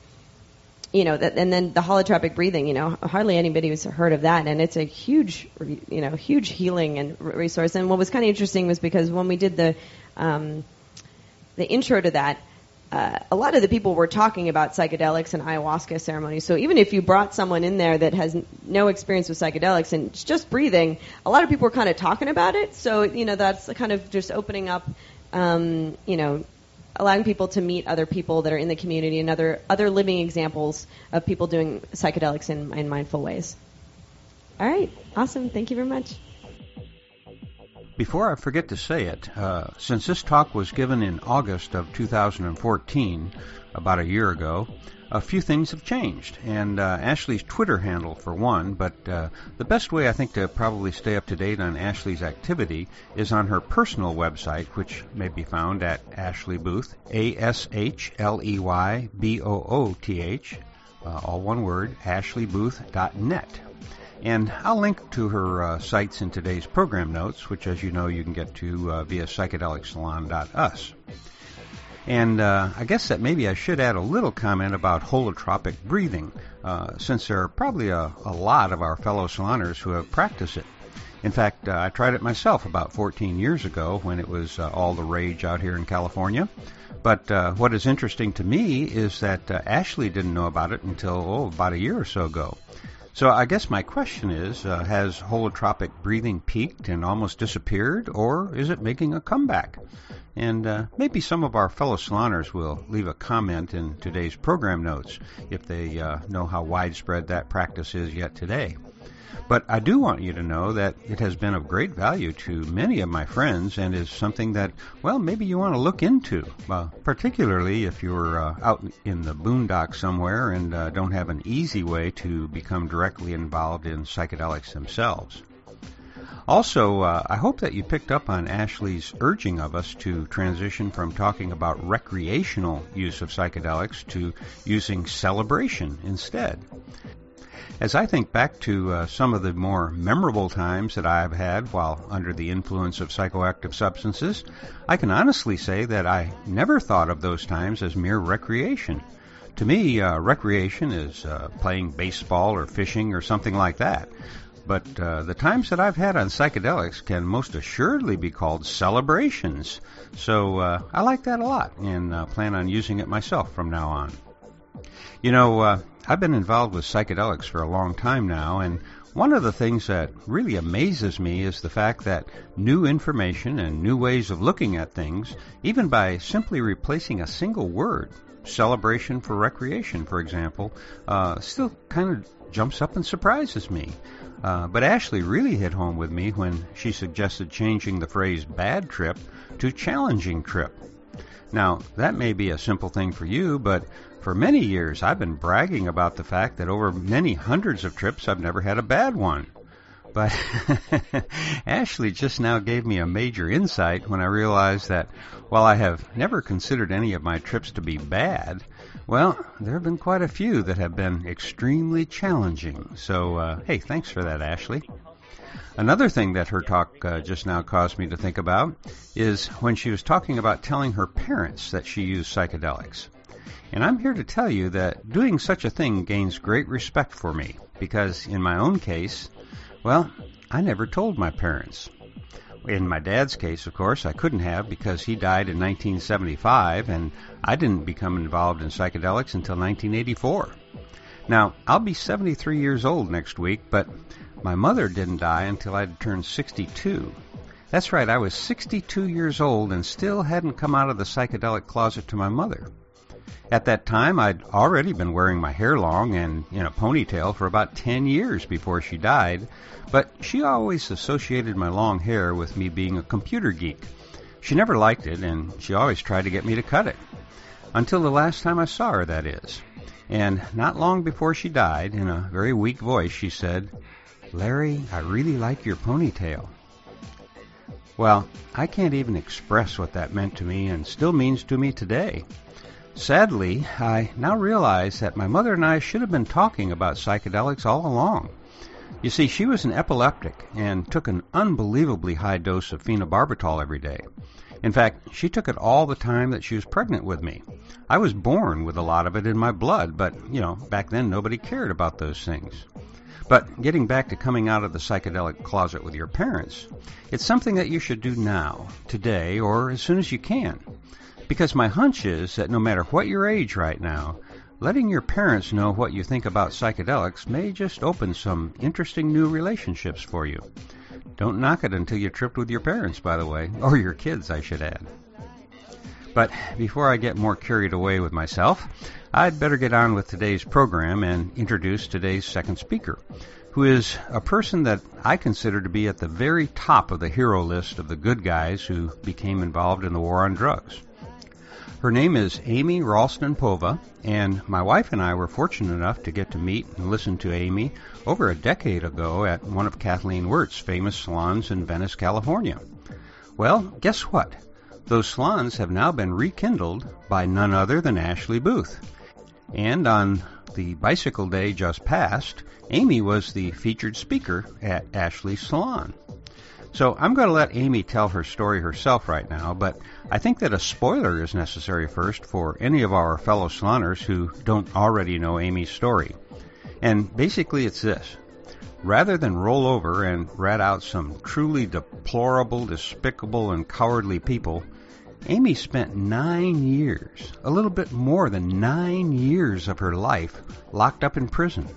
you know, that, and then the holotropic breathing, you know, hardly anybody has heard of that, and it's a huge, you know, huge healing and resource. And what was kind of interesting was because when we did the, um, the intro to that, uh, a lot of the people were talking about psychedelics and ayahuasca ceremonies. So even if you brought someone in there that has n- no experience with psychedelics and it's just breathing, a lot of people were kind of talking about it. So you know that's kind of just opening up, um, you know, allowing people to meet other people that are in the community and other other living examples of people doing psychedelics in, in mindful ways. All right, awesome. Thank you very much. Before I forget to say it, uh, since this talk was given in August of 2014, about a year ago, a few things have changed. And uh, Ashley's Twitter handle, for one, but uh, the best way I think to probably stay up to date on Ashley's activity is on her personal website, which may be found at Ashley Booth, A S H L E Y B O O T H, uh, all one word, ashleybooth.net. And I'll link to her uh, sites in today's program notes, which, as you know, you can get to uh, via psychedelicsalon.us. And uh, I guess that maybe I should add a little comment about holotropic breathing, uh, since there are probably a, a, lot of our fellow saloners who have practiced it. In fact, uh, I tried it myself about 14 years ago when it was uh, all the rage out here in California. But what is interesting to me is that Ashley didn't know about it until oh, about a year or so ago. So I guess my question is, uh, has holotropic breathing peaked and almost disappeared, or is it making a comeback? And uh, maybe some of our fellow saloners will leave a comment in today's program notes if they uh, know how widespread that practice is yet today. But I do want you to know that it has been of great value to many of my friends and is something that, well, maybe you want to look into, uh, particularly if you're uh, out in the boondocks somewhere and uh, don't have an easy way to become directly involved in psychedelics themselves. Also, uh, I hope that you picked up on Ashley's urging of us to transition from talking about recreational use of psychedelics to using celebration instead. As I think back to uh, some of the more memorable times that I've had while under the influence of psychoactive substances, I can honestly say that I never thought of those times as mere recreation. To me, uh, recreation is uh, playing baseball or fishing or something like that. But uh, the times that I've had on psychedelics can most assuredly be called celebrations. So uh, I like that a lot and uh, plan on using it myself from now on. You know, uh, I've been involved with psychedelics for a long time now, and one of the things that really amazes me is the fact that new information and new ways of looking at things, even by simply replacing a single word, celebration for recreation, for example, uh, still kind of jumps up and surprises me. Uh, but Ashley really hit home with me when she suggested changing the phrase bad trip to challenging trip. Now, that may be a simple thing for you, but for many years, I've been bragging about the fact that over many hundreds of trips, I've never had a bad one. But Ashley just now gave me a major insight when I realized that while I have never considered any of my trips to be bad, well, there have been quite a few that have been extremely challenging. So, uh, hey, thanks for that, Ashley. Another thing that her talk uh, just now caused me to think about is when she was talking about telling her parents that she used psychedelics. And I'm here to tell you that doing such a thing gains great respect for me because in my own case, well, I never told my parents. In my dad's case, of course, I couldn't have because he died in 1975 and I didn't become involved in psychedelics until 1984. Now, I'll be 73 years old next week, but my mother didn't die until I'd turned 62. That's right, I was 62 years old and still hadn't come out of the psychedelic closet to my mother. At that time, I'd already been wearing my hair long and in a ponytail for about 10 years before she died, but she always associated my long hair with me being a computer geek. She never liked it, and she always tried to get me to cut it. Until the last time I saw her, that is. And not long before she died, in a very weak voice, she said, Larry, I really like your ponytail. Well, I can't even express what that meant to me and still means to me today. Sadly, I now realize that my mother and I should have been talking about psychedelics all along. You see, she was an epileptic and took an unbelievably high dose of phenobarbital every day. In fact, she took it all the time that she was pregnant with me. I was born with a lot of it in my blood, but, you know, back then nobody cared about those things. But getting back to coming out of the psychedelic closet with your parents, it's something that you should do now, today, or as soon as you can. Because my hunch is that no matter what your age right now, letting your parents know what you think about psychedelics may just open some interesting new relationships for you. Don't knock it until you tripped with your parents, by the way, or your kids, I should add. But before I get more carried away with myself, I'd better get on with today's program and introduce today's second speaker, who is a person that I consider to be at the very top of the hero list of the good guys who became involved in the war on drugs. Her name is Amy Ralston Povah, and my wife and I were fortunate enough to get to meet and listen to Amy over a decade ago at one of Kathleen Wirt's famous salons in Venice, California. Well, guess what? Those salons have now been rekindled by none other than Ashley Booth. And on the bicycle day just passed, Amy was the featured speaker at Ashley's salon. So I'm going to let Amy tell her story herself right now, but I think that a spoiler is necessary first for any of our fellow saloners who don't already know Amy's story. And basically it's this. Rather than roll over and rat out some truly deplorable, despicable, and cowardly people, Amy spent nine years, a little bit more than nine years of her life, locked up in prison.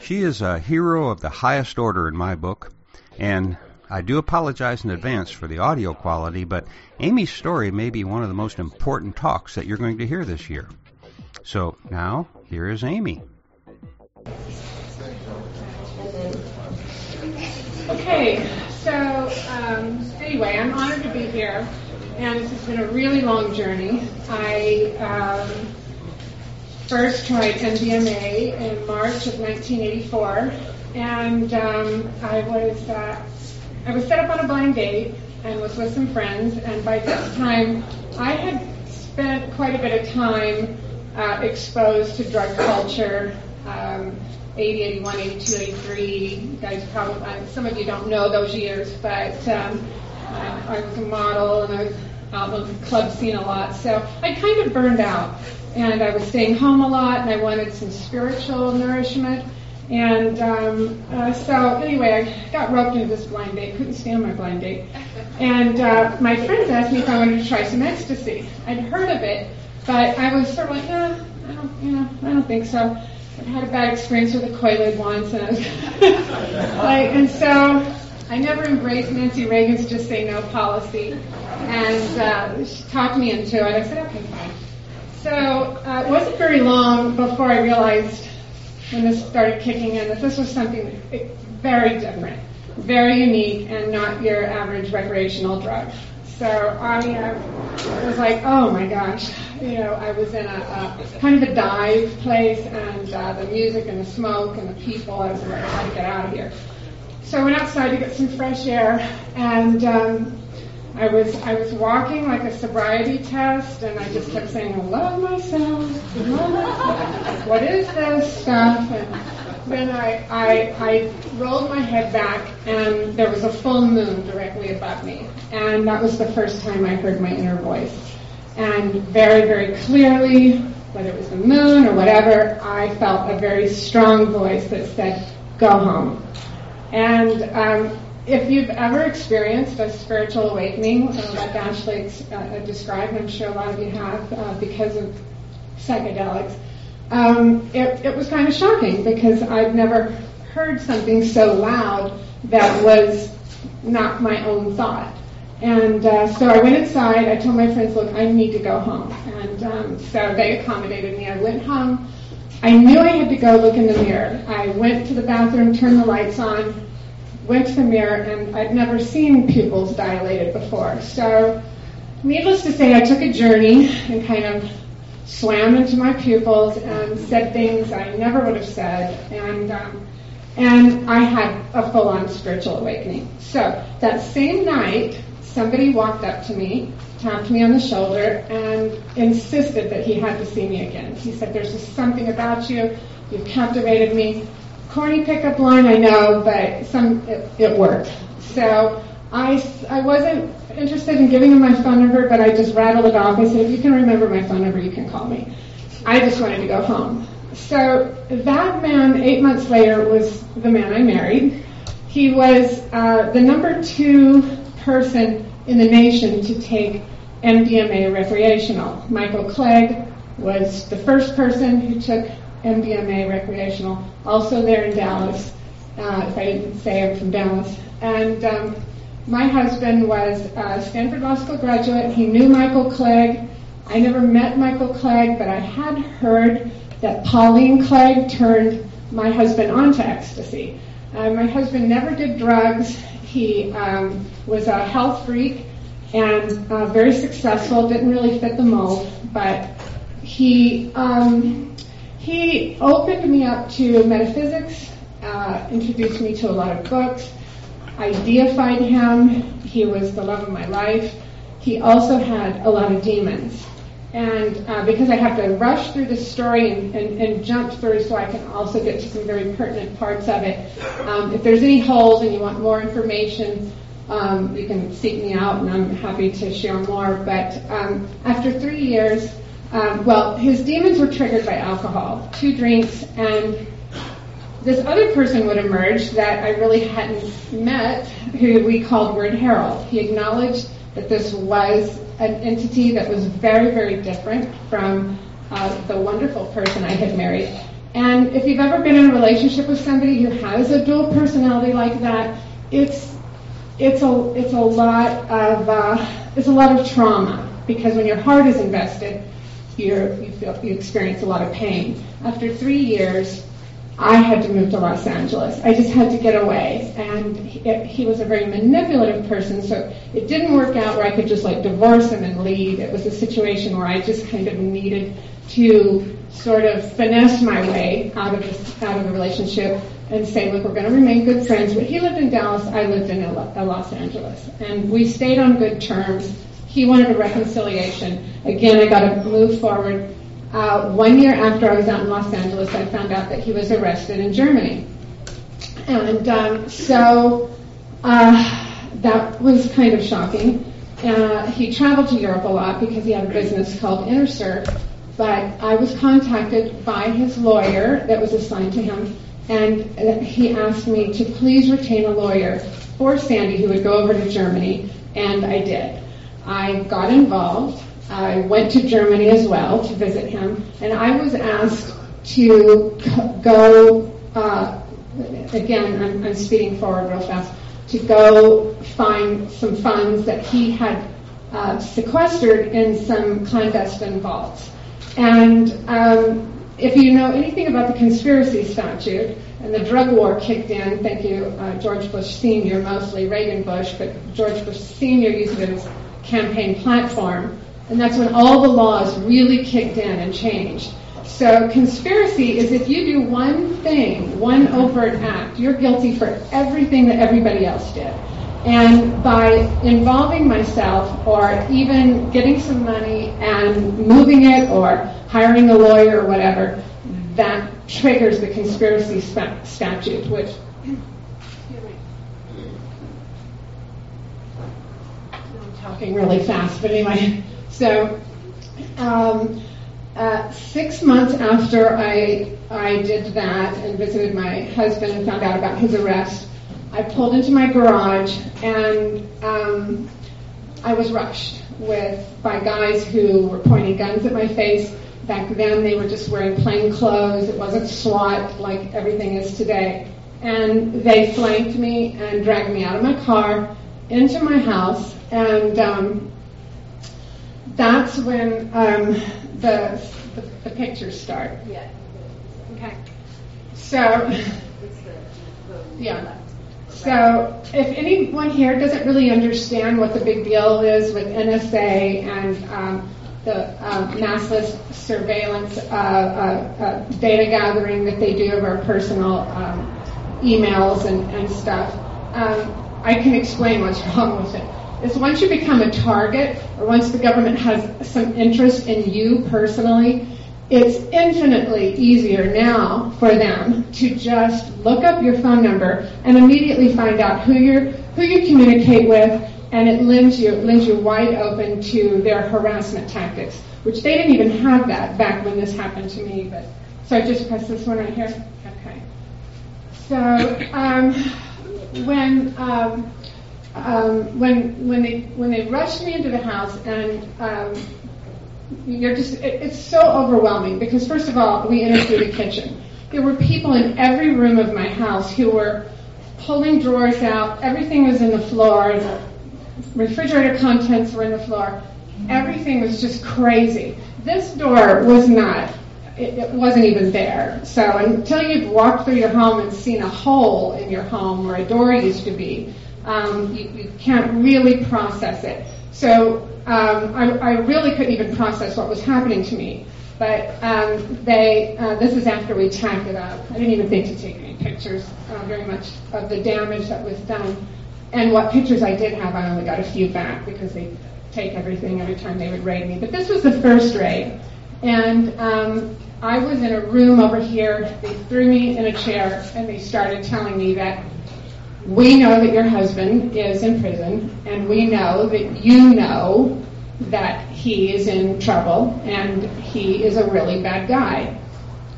She is a hero of the highest order in my book, and I do apologize in advance for the audio quality, but Amy's story may be one of the most important talks that you're going to hear this year. So now, here is Amy. Okay, so um, anyway, I'm honored to be here, and this has been a really long journey. I um, first tried MDMA in March of 1984, and um, I was uh, I was set up on a blind date and was with some friends, and by this time I had spent quite a bit of time uh, exposed to drug culture. Um, 80, 81, 82, 83. You guys probably, uh, some of you don't know those years, but um, uh, I was a model and I was out on the club scene a lot. So I kind of burned out, and I was staying home a lot, and I wanted some spiritual nourishment. And um, uh, so anyway, I got roped into this blind date. Couldn't stand my blind date. And uh, my friends asked me if I wanted to try some ecstasy. I'd heard of it, but I was sort of like, nah, I don't, you know, I don't think so. I had a bad experience with a Quaalude once, and I was like, and so I never embraced Nancy Reagan's "just say no" policy, and uh, she talked me into it. I said, okay, fine. So uh, it wasn't very long before I realized when this started kicking in that this was something very different, very unique, and not your average recreational drug. So I uh, was like, oh my gosh, you know, I was in a, a kind of a dive place, and uh, the music and the smoke and the people, I was like, I had to get out of here. So I went outside to get some fresh air, and um, I was I was walking like a sobriety test, and I just kept saying, I love myself, I love myself. what is this stuff? And then I, I I rolled my head back, and there was a full moon directly above me, and that was the first time I heard my inner voice, and very very clearly, whether it was the moon or whatever, I felt a very strong voice that said, "Go home." And um, if you've ever experienced a spiritual awakening, uh, like Ashley uh, described, I'm sure a lot of you have uh, because of psychedelics, um, it, it was kind of shocking because I'd never heard something so loud that was not my own thought. And uh, so I went inside. I told my friends, look, I need to go home. And um, so they accommodated me. I went home. I knew I had to go look in the mirror. I went to the bathroom, turned the lights on, went to the mirror, and I'd never seen pupils dilated before. So, needless to say, I took a journey and kind of swam into my pupils and said things I never would have said, and um, and I had a full-on spiritual awakening. So that same night, somebody walked up to me, tapped me on the shoulder, and insisted that he had to see me again. He said, There's just something about you. You've captivated me. Corny pickup line, I know, but some it, it worked. So I, I wasn't interested in giving him my phone number, but I just rattled it off. I said, if you can remember my phone number, you can call me. I just wanted to go home. So that man, eight months later, was the man I married. He was uh, the number two person in the nation to take MDMA recreational. Michael Clegg was the first person who took MDMA recreational, also there in Dallas. Uh, if I didn't say I'm from Dallas. And um, my husband was a Stanford Law School graduate. He knew Michael Clegg. I never met Michael Clegg, but I had heard that Pauline Clegg turned my husband on to ecstasy. Uh, my husband never did drugs. He um, was a health freak and uh, very successful. Didn't really fit the mold, but he um, he opened me up to metaphysics. Uh, introduced me to a lot of books. I deified him. He was the love of my life. He also had a lot of demons. And uh, because I have to rush through the story and, and, and, jump through so I can also get to some very pertinent parts of it, um, if there's any holes and you want more information, um, you can seek me out and I'm happy to share more. But um, after three years, um, well, his demons were triggered by alcohol, two drinks, and this other person would emerge that I really hadn't met, who we called Word Harold. He acknowledged that this was an entity that was very, very different from uh, the wonderful person I had married. And if you've ever been in a relationship with somebody who has a dual personality like that, it's it's a it's a lot of uh, it's a lot of trauma because when your heart is invested, you you feel you experience a lot of pain. After three years, I had to move to Los Angeles. I just had to get away. And he, he, was a very manipulative person, so it didn't work out where I could just like divorce him and leave. It was a situation where I just kind of needed to sort of finesse my way out of this, out of the relationship and say, look, we're going to remain good friends. But he lived in Dallas, I lived in Los Angeles, and we stayed on good terms. He wanted a reconciliation. Again, I got to move forward uh, one year after I was out in Los Angeles, I found out that he was arrested in Germany. And um, so uh, that was kind of shocking. Uh, he traveled to Europe a lot because he had a business called InnerCert. But I was contacted by his lawyer that was assigned to him, and he asked me to please retain a lawyer for Sandy who would go over to Germany, and I did. I got involved. I went to Germany as well to visit him, and I was asked to go, uh, again, I'm, I'm speeding forward real fast, to go find some funds that he had uh, sequestered in some clandestine vaults. And um, if you know anything about the conspiracy statute, and the drug war kicked in, thank you, uh, George Bush Sr., mostly Reagan Bush, but George Bush Sr. used it as campaign platform. And that's when all the laws really kicked in and changed. So conspiracy is if you do one thing, one overt act, you're guilty for everything that everybody else did. And by involving myself or even getting some money and moving it or hiring a lawyer or whatever, that triggers the conspiracy statute, which I'm talking really fast, but anyway. So, um, uh, six months after I I did that and visited my husband and found out about his arrest, I pulled into my garage and um, I was rushed with by guys who were pointing guns at my face. Back then, they were just wearing plain clothes. It wasn't SWAT like everything is today. And they flanked me and dragged me out of my car into my house and um, that's when um, the, the, the pictures start. Yeah. Okay. So, yeah. So, if anyone here doesn't really understand what the big deal is with NSA and um, the um, massless surveillance uh, uh, uh, data gathering that they do of our personal um, emails and, and stuff, um, I can explain what's wrong with it. is once you become a target, or once the government has some interest in you personally, it's infinitely easier now for them to just look up your phone number and immediately find out who you who you communicate with, and it lends you lends you wide open to their harassment tactics, which they didn't even have that back when this happened to me. But so I just press this one right here. Okay. So um, when um, um, when when they when they rushed me into the house and um, you're just it, it's so overwhelming because first of all we entered through the kitchen. There were people in every room of my house who were pulling drawers out. Everything was in the floor. The refrigerator contents were in the floor. Everything was just crazy. This door was not. It, it wasn't even there. So until you've walked through your home and seen a hole in your home where a door used to be, um, you, you can't really process it. So um, I, I really couldn't even process what was happening to me. But um, they, uh, this is after we tacked it up. I didn't even think to take any pictures uh, very much of the damage that was done. And what pictures I did have, I only got a few back because they take everything every time they would raid me. But this was the first raid. And um, I was in a room over here. They threw me in a chair and they started telling me that we know that your husband is in prison, and we know that you know that he is in trouble and he is a really bad guy.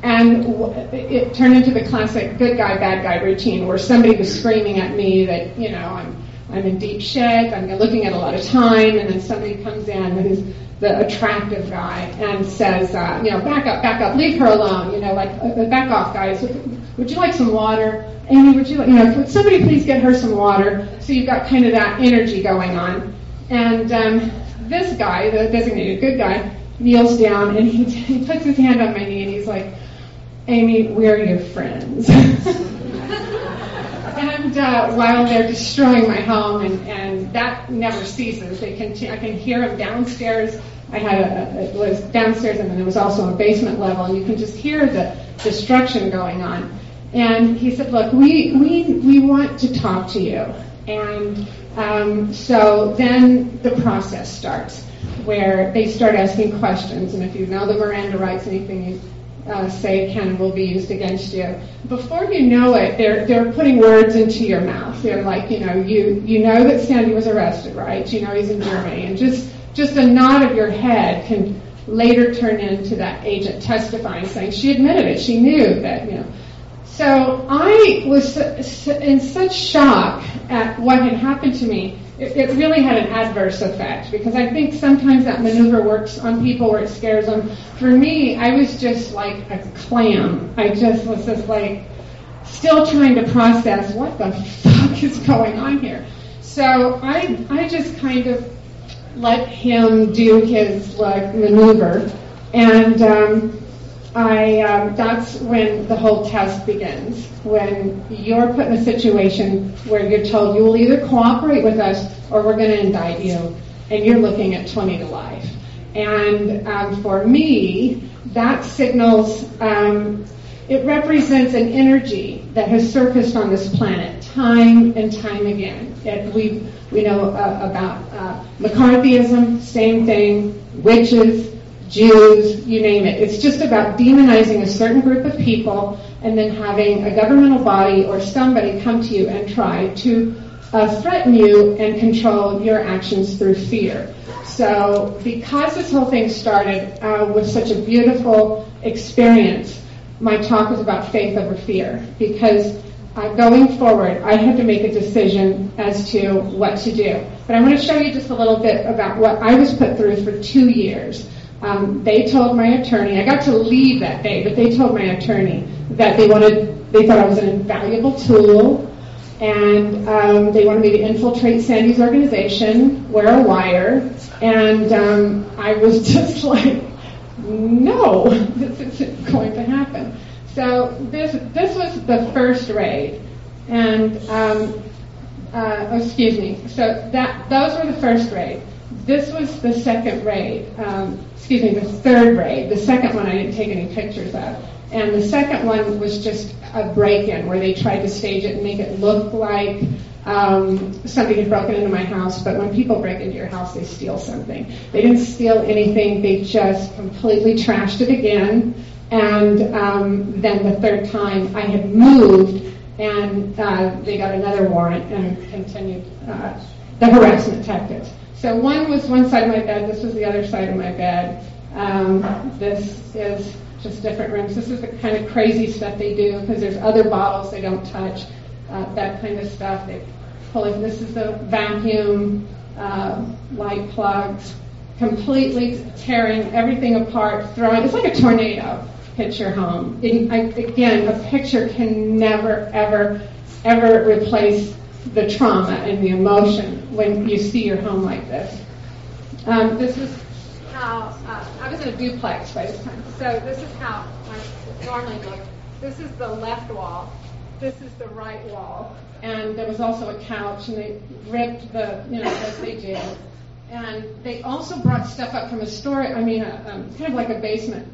And it turned into the classic good guy, bad guy routine where somebody was screaming at me that, you know, I'm, I'm in deep shit, I'm looking at a lot of time, and then somebody comes in who's the attractive guy and says, uh, you know, back up, back up, leave her alone, you know, like, uh, back off, guys. Would you like some water? Amy, would you like, you know, could somebody please get her some water? So you've got kind of that energy going on. And um, this guy, the designated good guy, kneels down and he, he puts his hand on my knee and he's like, Amy, we're your friends. uh, while they're destroying my home, and, and that never ceases, they continue, I can hear them downstairs. I had a, it was downstairs, and then there was also a basement level, and you can just hear the destruction going on. And he said, "Look, we we we want to talk to you." And um, so then the process starts, where they start asking questions, and if you know the Miranda rights, anything you uh, say can will be used against you. Before you know it, they're they're putting words into your mouth. They're like, you know, you you know that Sandy was arrested, right? You know he's in Germany, and just just a nod of your head can later turn into that agent testifying, saying she admitted it. She knew that, you know. So I was in such shock at what had happened to me. It, it, really had an adverse effect because I think sometimes that maneuver works on people where it scares them. For me, I was just like a clam. I just was just like still trying to process what the fuck is going on here. So I I just kind of let him do his like maneuver, and um, I um, that's when the whole test begins. When you're put in a situation where you're told you will either cooperate with us or we're going to indict you, and you're looking at 20 to life. And um, for me, that signals um, it represents an energy that has surfaced on this planet time and time again. It, we we know uh, about uh, McCarthyism, same thing, witches, Jews, you name it. It's just about demonizing a certain group of people and then having a governmental body or somebody come to you and try to uh, threaten you and control your actions through fear. So, because this whole thing started uh, with such a beautiful experience, my talk was about faith over fear. Because uh, going forward, I had to make a decision as to what to do. But I want to show you just a little bit about what I was put through for two years. Um, they told my attorney, I got to leave that day, but they told my attorney that they wanted, they thought I was an invaluable tool, and um, they wanted me to infiltrate Sandy's organization, wear a wire, and um, I was just like, no, this isn't going to happen. So this this was the first raid, and um, uh, excuse me. So that those were the first raid. This was the second raid. Um, excuse me, the third raid. The second one I didn't take any pictures of. And the second one was just a break-in where they tried to stage it and make it look like um, somebody had broken into my house. But when people break into your house, they steal something. They didn't steal anything. They just completely trashed it again. And um, then the third time, I had moved, and uh, they got another warrant and continued uh, the harassment tactics. So one was one side of my bed. This was the other side of my bed. Um, this is just different rooms. This is the kind of crazy stuff they do because there's other bottles they don't touch. Uh, that kind of stuff. They pull it. This is the vacuum uh, light plugs, completely tearing everything apart, throwing. It's like a tornado hits your home. I, again, a picture can never, ever, ever replace the trauma and the emotion when you see your home like this. Um, this is how uh, I was in a duplex by this time. So this is how I normally look. This is the left wall. This is the right wall. And there was also a couch, and they ripped the, you know, as they did. And they also brought stuff up from a store. I mean, a, um, kind of like a basement,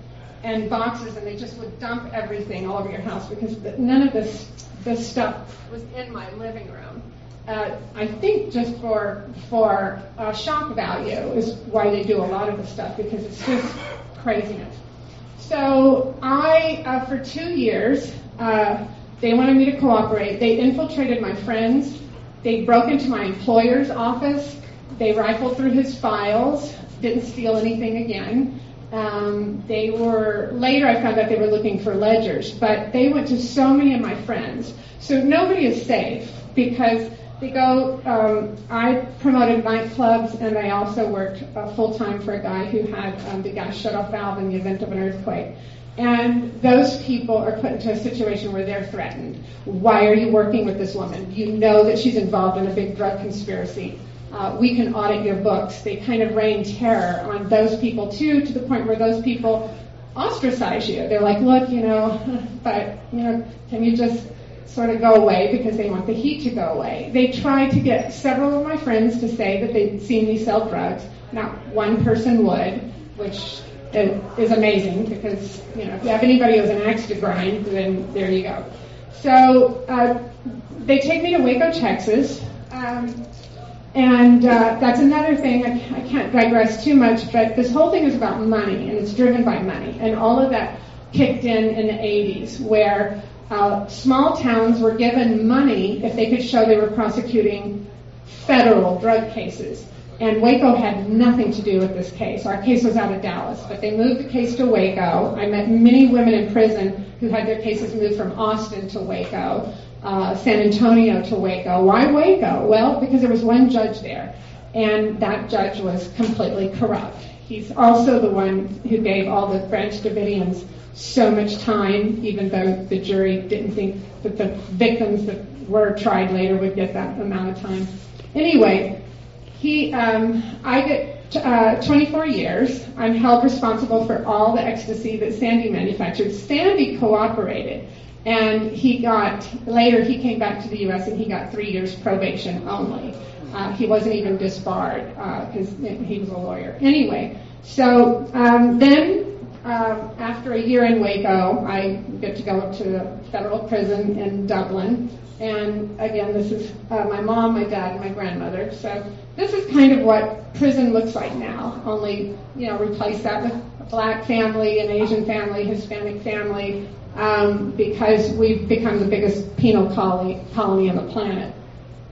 and boxes, and they just would dump everything all over your house because none of this this stuff was in my living room. Uh, I think just for for uh, shock value is why they do a lot of the stuff because it's just craziness. So I, uh, for two years, uh, they wanted me to cooperate. They infiltrated my friends. They broke into my employer's office. They rifled through his files. Didn't steal anything again. Um, they were later. I found out they were looking for ledgers, but they went to so many of my friends. So nobody is safe because go. Um, I promoted nightclubs, and I also worked uh, full time for a guy who had um, the gas shut-off valve in the event of an earthquake. And those people are put into a situation where they're threatened. Why are you working with this woman? You know that she's involved in a big drug conspiracy. Uh, we can audit your books. They kind of rain terror on those people too, to the point where those people ostracize you. They're like, look, you know, but you know, can you just sort of go away because they want the heat to go away. They tried to get several of my friends to say that they'd seen me sell drugs. Not one person would, which is amazing because you know if you have anybody who has an axe to grind, then there you go. So uh, they take me to Waco, Texas. Um, and uh, that's another thing, I, I can't digress too much, but this whole thing is about money, and it's driven by money. And all of that kicked in in the 80s, where uh, small towns were given money if they could show they were prosecuting federal drug cases. And Waco had nothing to do with this case. Our case was out of Dallas, but they moved the case to Waco. I met many women in prison who had their cases moved from Austin to Waco, uh, San Antonio to Waco. Why Waco? Well, because there was one judge there, and that judge was completely corrupt. He's also the one who gave all the Branch Davidians so much time, even though the jury didn't think that the victims that were tried later would get that amount of time. Anyway, he, um, I get uh, 24 years. I'm held responsible for all the ecstasy that Sandy manufactured. Sandy cooperated, and he got later. He came back to the U.S. and he got three years probation only. Uh, he wasn't even disbarred because uh, he was a lawyer. Anyway, so um, then um, after a year in Waco, I get to go to the federal prison in Dublin. And again, this is uh, my mom, my dad, and my grandmother. So this is kind of what prison looks like now. Only, you know, replace that with a black family, an Asian family, Hispanic family, um, because we've become the biggest penal colony, colony on the planet.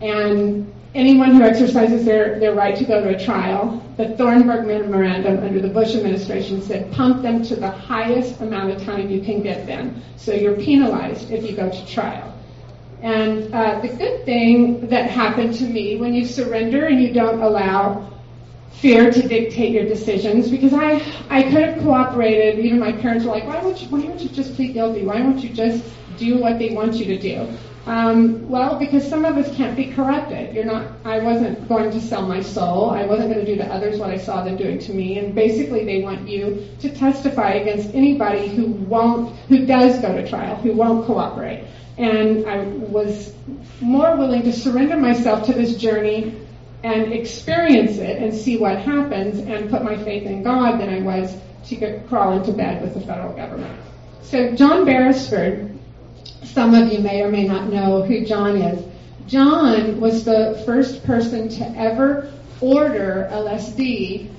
And anyone who exercises their, their right to go to a trial, the Thornburgh Memorandum under the Bush administration said pump them to the highest amount of time you can get them. So you're penalized if you go to trial. And uh, the good thing that happened to me when you surrender and you don't allow fear to dictate your decisions, because I, I could have cooperated. Even my parents were like, why won't you, why don't you just plead guilty? Why won't you just do what they want you to do? Um, well, because some of us can't be corrupted. You're not. I wasn't going to sell my soul. I wasn't going to do to others what I saw them doing to me. And basically, they want you to testify against anybody who won't, who does go to trial, who won't cooperate. And I was more willing to surrender myself to this journey and experience it and see what happens and put my faith in God than I was to get, crawl into bed with the federal government. So John Beresford, some of you may or may not know who John is. John was the first person to ever order LSD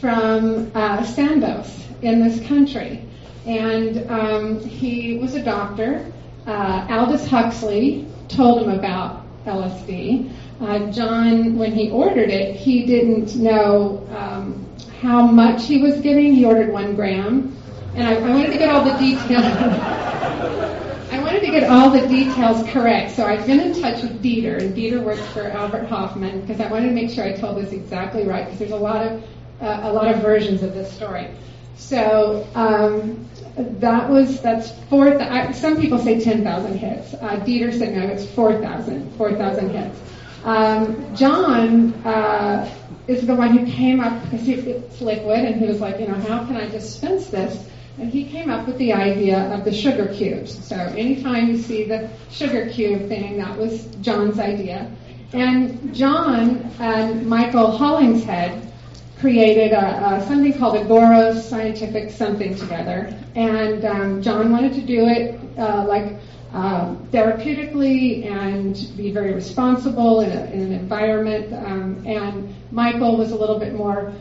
from uh, Sandoz in this country. And um, he was a doctor. Uh, Aldous Huxley told him about LSD. Uh, John, when he ordered it, he didn't know um, how much he was getting. He ordered one gram. And I, I wanted to get all the details. I wanted to get all the details correct. So I've been in touch with Dieter, and Dieter works for Albert Hofmann because I wanted to make sure I told this exactly right because there's a lot of uh, a lot of versions of this story. So um, that was that's four. Th- I, some people say ten thousand hits. Uh, Dieter said no, it's 4,000, 4,000 hits. Um, John uh, is the one who came up because he, it's liquid, and he was like, you know, how can I dispense this? And he came up with the idea of the sugar cubes. So anytime you see the sugar cube thing, that was John's idea. And John and Michael Hollingshead created a, a, something called Agora Scientific Something together. And um, John wanted to do it uh, like uh, therapeutically and be very responsible in, a, in an environment. Um, and Michael was a little bit more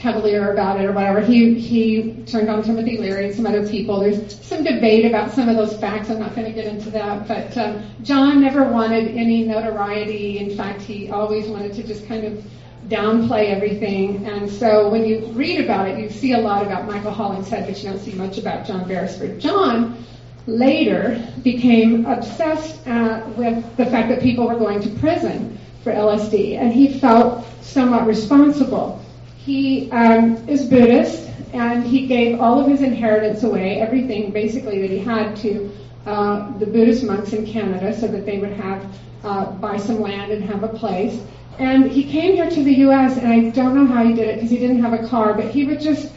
cavalier about it or whatever. He he turned on Timothy Leary and some other people. There's some debate about some of those facts. I'm not going to get into that. But um, John never wanted any notoriety. In fact, he always wanted to just kind of downplay everything. And so when you read about it, you see a lot about Michael Hollingshead, but you don't see much about John Beresford. John later became obsessed uh, with the fact that people were going to prison for LSD, and he felt somewhat responsible. He um, is Buddhist, and he gave all of his inheritance away, everything basically that he had to uh, the Buddhist monks in Canada, so that they would have uh, buy some land and have a place. And he came here to the U.S., and I don't know how he did it because he didn't have a car, but he would just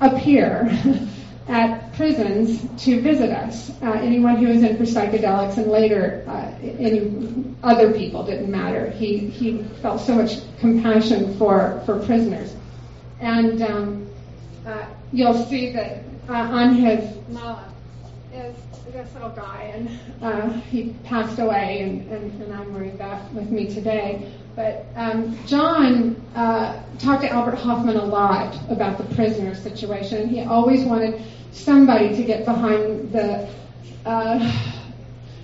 appear at prisons to visit us. Uh, anyone who was in for psychedelics, and later uh, any other people didn't matter. He he felt so much compassion for for prisoners, and um, uh, you'll see that uh, on his mala is this little guy, and uh, he passed away, and, and, and I'm wearing that with me today. But um, John uh, talked to Albert Hofmann a lot about the prisoner situation, he always wanted somebody to get behind the, uh,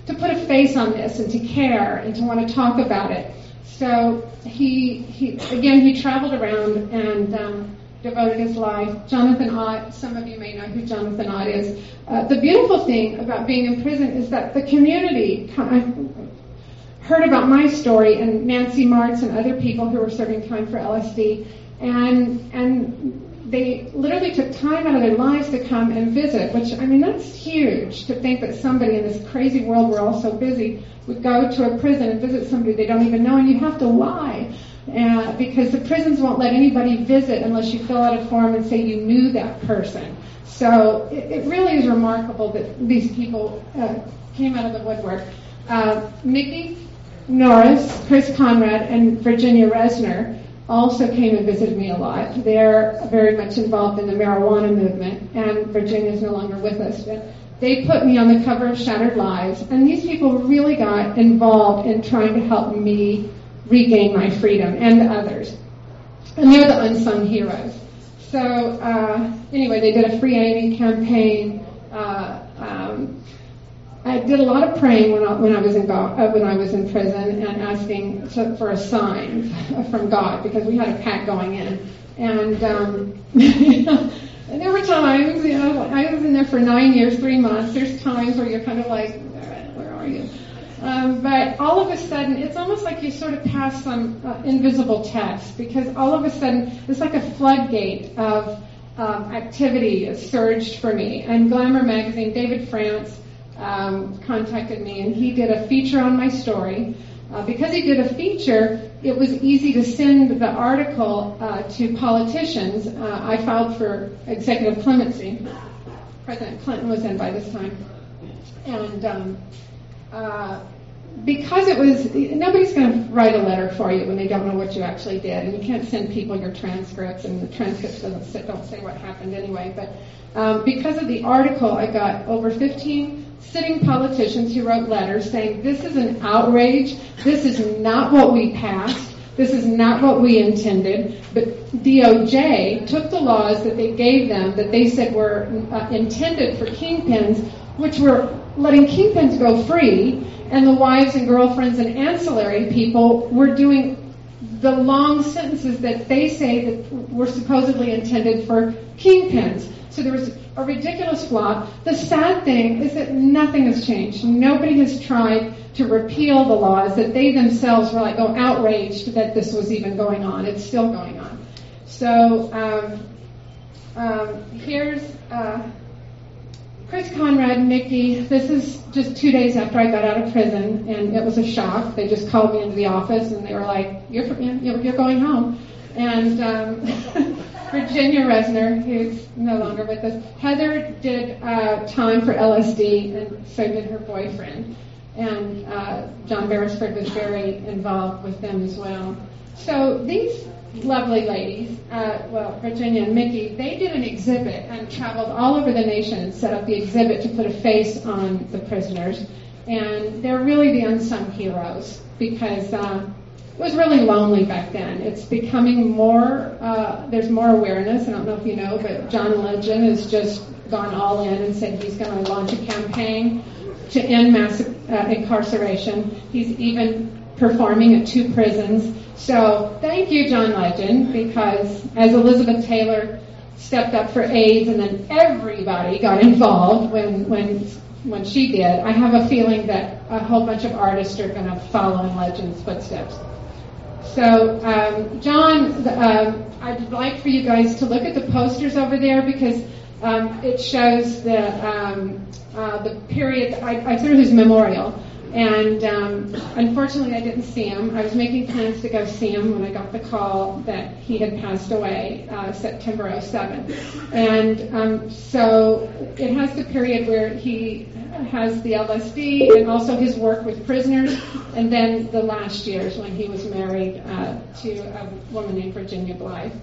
to put a face on this and to care and to want to talk about it. So he, he again, he traveled around and um, devoted his life. Jonathan Ott, some of you may know who Jonathan Ott is. Uh, the beautiful thing about being in prison is that the community heard about my story and Nancy Martz and other people who were serving time for LSD, and and they literally took time out of their lives to come and visit, which, I mean, that's huge to think that somebody in this crazy world we're all so busy would go to a prison and visit somebody they don't even know, and you have to lie. Uh, because the prisons won't let anybody visit unless you fill out a form and say you knew that person. So it, it really is remarkable that these people uh, came out of the woodwork. Uh, Mikki Norris, Chris Conrad, and Virginia Resner also came and visited me a lot. They're very much involved in the marijuana movement, and Virginia's no longer with us. But they put me on the cover of Shattered Lives, and these people really got involved in trying to help me regain my freedom and others. And they're the unsung heroes. So uh, anyway, they did a free Amy campaign. Uh, um, I did a lot of praying when I, when I was in uh, when I was in prison and asking to, for a sign from God because we had a pact going in, and um, and there were times, you know, I was in there for nine years, three months. There's times where you're kind of like, where are you? Um, but all of a sudden, it's almost like you sort of pass some uh, invisible test because all of a sudden, it's like a floodgate of um, activity surged for me. And Glamour magazine, David France um, contacted me, and he did a feature on my story. Uh, because he did a feature, it was easy to send the article uh, to politicians. Uh, I filed for executive clemency. President Clinton was in by this time. And um, uh, because it was, nobody's going to write a letter for you when they don't know what you actually did, and you can't send people your transcripts, and the transcripts doesn't say, don't say what happened anyway. But um, because of the article, I got over 15 sitting politicians who wrote letters saying this is an outrage, this is not what we passed. This is not what we intended, but DOJ took the laws that they gave them that they said were uh, intended for kingpins, which were letting kingpins go free, and the wives and girlfriends and ancillary people were doing the long sentences that they say that were supposedly intended for kingpins. So there was a ridiculous flop. The sad thing is that nothing has changed. Nobody has tried to repeal the laws that they themselves were like, oh, outraged that this was even going on. It's still going on. So um, um, here's uh, Chris Conrad Mikki. This is just two days after I got out of prison, and it was a shock. They just called me into the office, and they were like, "You're you're, you're going home." And um, Virginia Resner, who's no longer with us, Heather did uh, time for LSD, and so did her boyfriend. And uh, John Beresford was very involved with them as well. So these lovely ladies, uh, well, Virginia and Mikki, they did an exhibit and traveled all over the nation and set up the exhibit to put a face on the prisoners. And they're really the unsung heroes because uh, was really lonely back then. It's becoming more, uh, there's more awareness. I don't know if you know, but John Legend has just gone all in and said he's going to launch a campaign to end mass uh, incarceration. He's even performing at two prisons. So thank you, John Legend, because as Elizabeth Taylor stepped up for AIDS and then everybody got involved when, when, when she did, I have a feeling that a whole bunch of artists are going to follow in Legend's footsteps. So, um, John, uh, I'd like for you guys to look at the posters over there because um, it shows the um, uh, the period. I, I threw his memorial, and um, unfortunately, I didn't see him. I was making plans to go see him when I got the call that he had passed away uh, September 07. And um, so it has the period where he has the LSD and also his work with prisoners, and then the last years when he was married uh, to a woman named Virginia Blythe.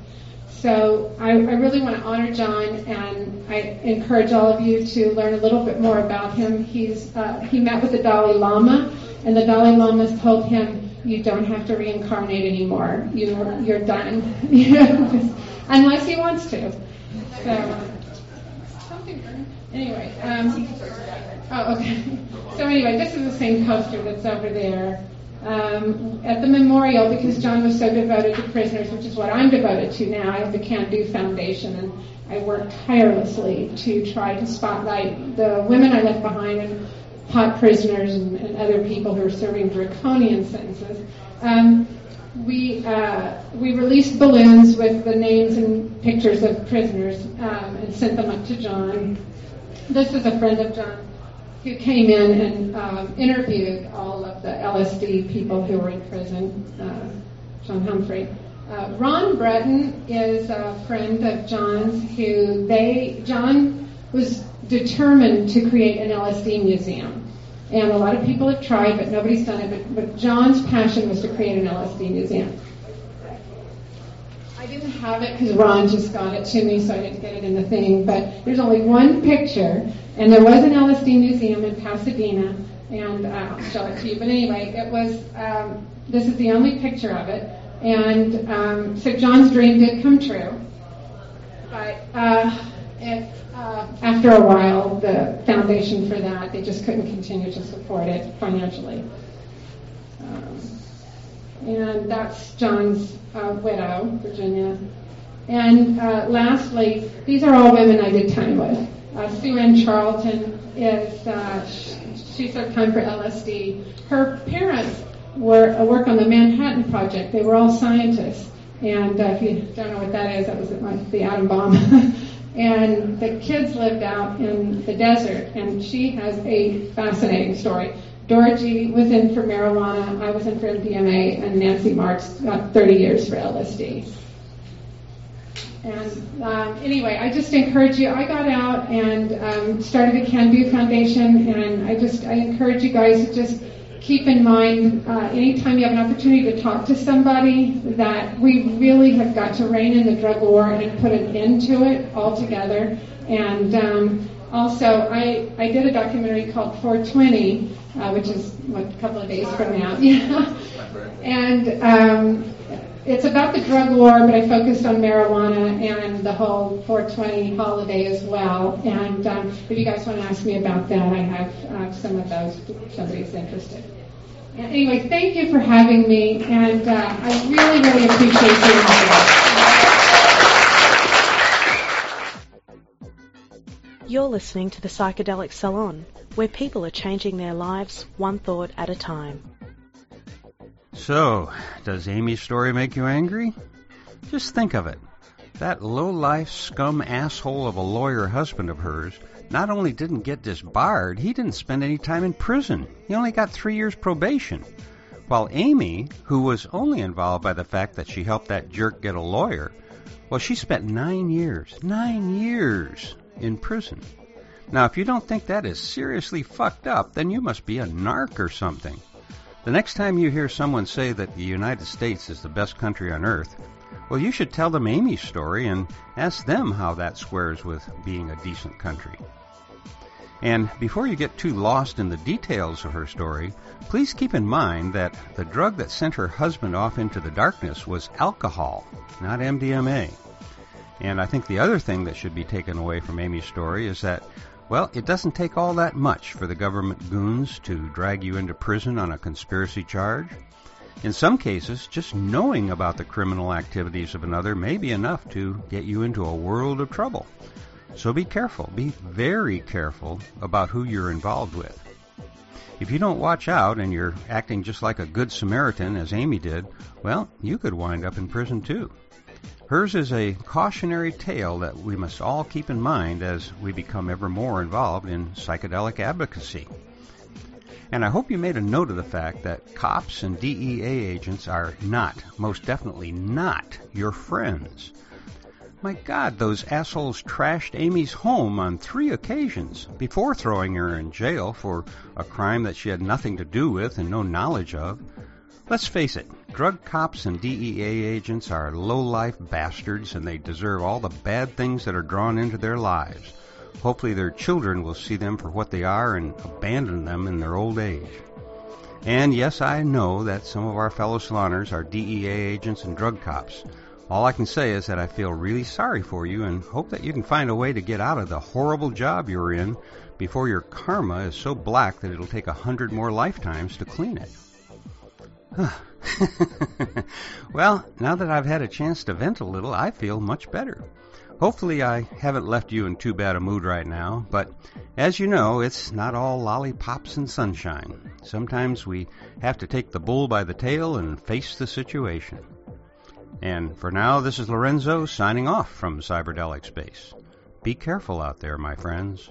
So I, I, really want to honor John, and I encourage all of you to learn a little bit more about him. He's uh, he met with the Dalai Lama, and the Dalai Lama told him, "You don't have to reincarnate anymore. You're you're done, unless he wants to." So. Anyway, um, oh okay. So anyway, this is the same poster that's over there um, at the memorial because John was so devoted to prisoners, which is what I'm devoted to now. I have the Can Do Foundation, and I work tirelessly to try to spotlight the women I left behind and hot prisoners and, and other people who are serving draconian sentences. Um, we uh, we released balloons with the names and pictures of prisoners um, and sent them up to John. This is a friend of John who came in and um, interviewed all of the LSD people who were in prison, uh, John Humphrey. Uh, Ron Breton is a friend of John's who they, John was determined to create an LSD museum. And a lot of people have tried, but nobody's done it. But, but John's passion was to create an LSD museum. Didn't have it because Ron just got it to me, so I didn't get it in the thing. But there's only one picture, and there was an LSD museum in Pasadena, and uh, I'll show it to you. But anyway, it was. Um, this is the only picture of it, and um, so John's dream did come true. But uh, it, uh, after a while, the foundation for that they just couldn't continue to support it financially. Um, and that's John's uh, widow, Virginia. And uh, lastly, these are all women I did time with. Uh, Sue Ann Charlton is, uh, she served time for LSD. Her parents were uh, work on the Manhattan Project. They were all scientists. And uh, if you don't know what that is, that was the atom bomb. and the kids lived out in the desert. And she has a fascinating story. Dorothy was in for marijuana, I was in for MDMA, and Nancy Marks got 30 years for LSD. And um, anyway, I just encourage you. I got out and um, started the Can Do Foundation, and I just I encourage you guys to just keep in mind uh, anytime you have an opportunity to talk to somebody that we really have got to rein in the drug war and put an end to it altogether. And um, also, I, I did a documentary called 420, uh, which is what, a couple of days from now. Yeah. and um, it's about the drug war, but I focused on marijuana and the whole 420 holiday as well. And um, if you guys want to ask me about that, I have uh, some of those if somebody's interested. Anyway, thank you for having me, and uh, I really, really appreciate you. You're listening to the Psychedelic Salon, where people are changing their lives one thought at a time. So, does Amy's story make you angry? Just think of it. That low-life scum asshole of a lawyer husband of hers not only didn't get disbarred, he didn't spend any time in prison. He only got three years probation. While Amy, who was only involved by the fact that she helped that jerk get a lawyer, well, she spent nine years, nine years in prison. Now, if you don't think that is seriously fucked up, then you must be a narc or something. The next time you hear someone say that the United States is the best country on earth, well, you should tell them Amy's story and ask them how that squares with being a decent country. And before you get too lost in the details of her story, please keep in mind that the drug that sent her husband off into the darkness was alcohol, not MDMA. And I think the other thing that should be taken away from Amy's story is that well, it doesn't take all that much for the government goons to drag you into prison on a conspiracy charge. In some cases, just knowing about the criminal activities of another may be enough to get you into a world of trouble. So be careful, be very careful about who you're involved with. If you don't watch out and you're acting just like a good Samaritan, as Amy did, well, you could wind up in prison too. Hers is a cautionary tale that we must all keep in mind as we become ever more involved in psychedelic advocacy. And I hope you made a note of the fact that cops and DEA agents are not, most definitely not, your friends. My God, those assholes trashed Amy's home on three occasions before throwing her in jail for a crime that she had nothing to do with and no knowledge of. Let's face it, drug cops and DEA agents are low-life bastards and they deserve all the bad things that are drawn into their lives. Hopefully their children will see them for what they are and abandon them in their old age. And yes, I know that some of our fellow saloners are DEA agents and drug cops. All I can say is that I feel really sorry for you and hope that you can find a way to get out of the horrible job you're in before your karma is so black that it'll take a hundred more lifetimes to clean it. well, now that I've had a chance to vent a little, I feel much better. Hopefully, I haven't left you in too bad a mood right now, but as you know, it's not all lollipops and sunshine. Sometimes we have to take the bull by the tail and face the situation. And for now, this is Lorenzo signing off from Cyberdelic Space. Be careful out there, my friends.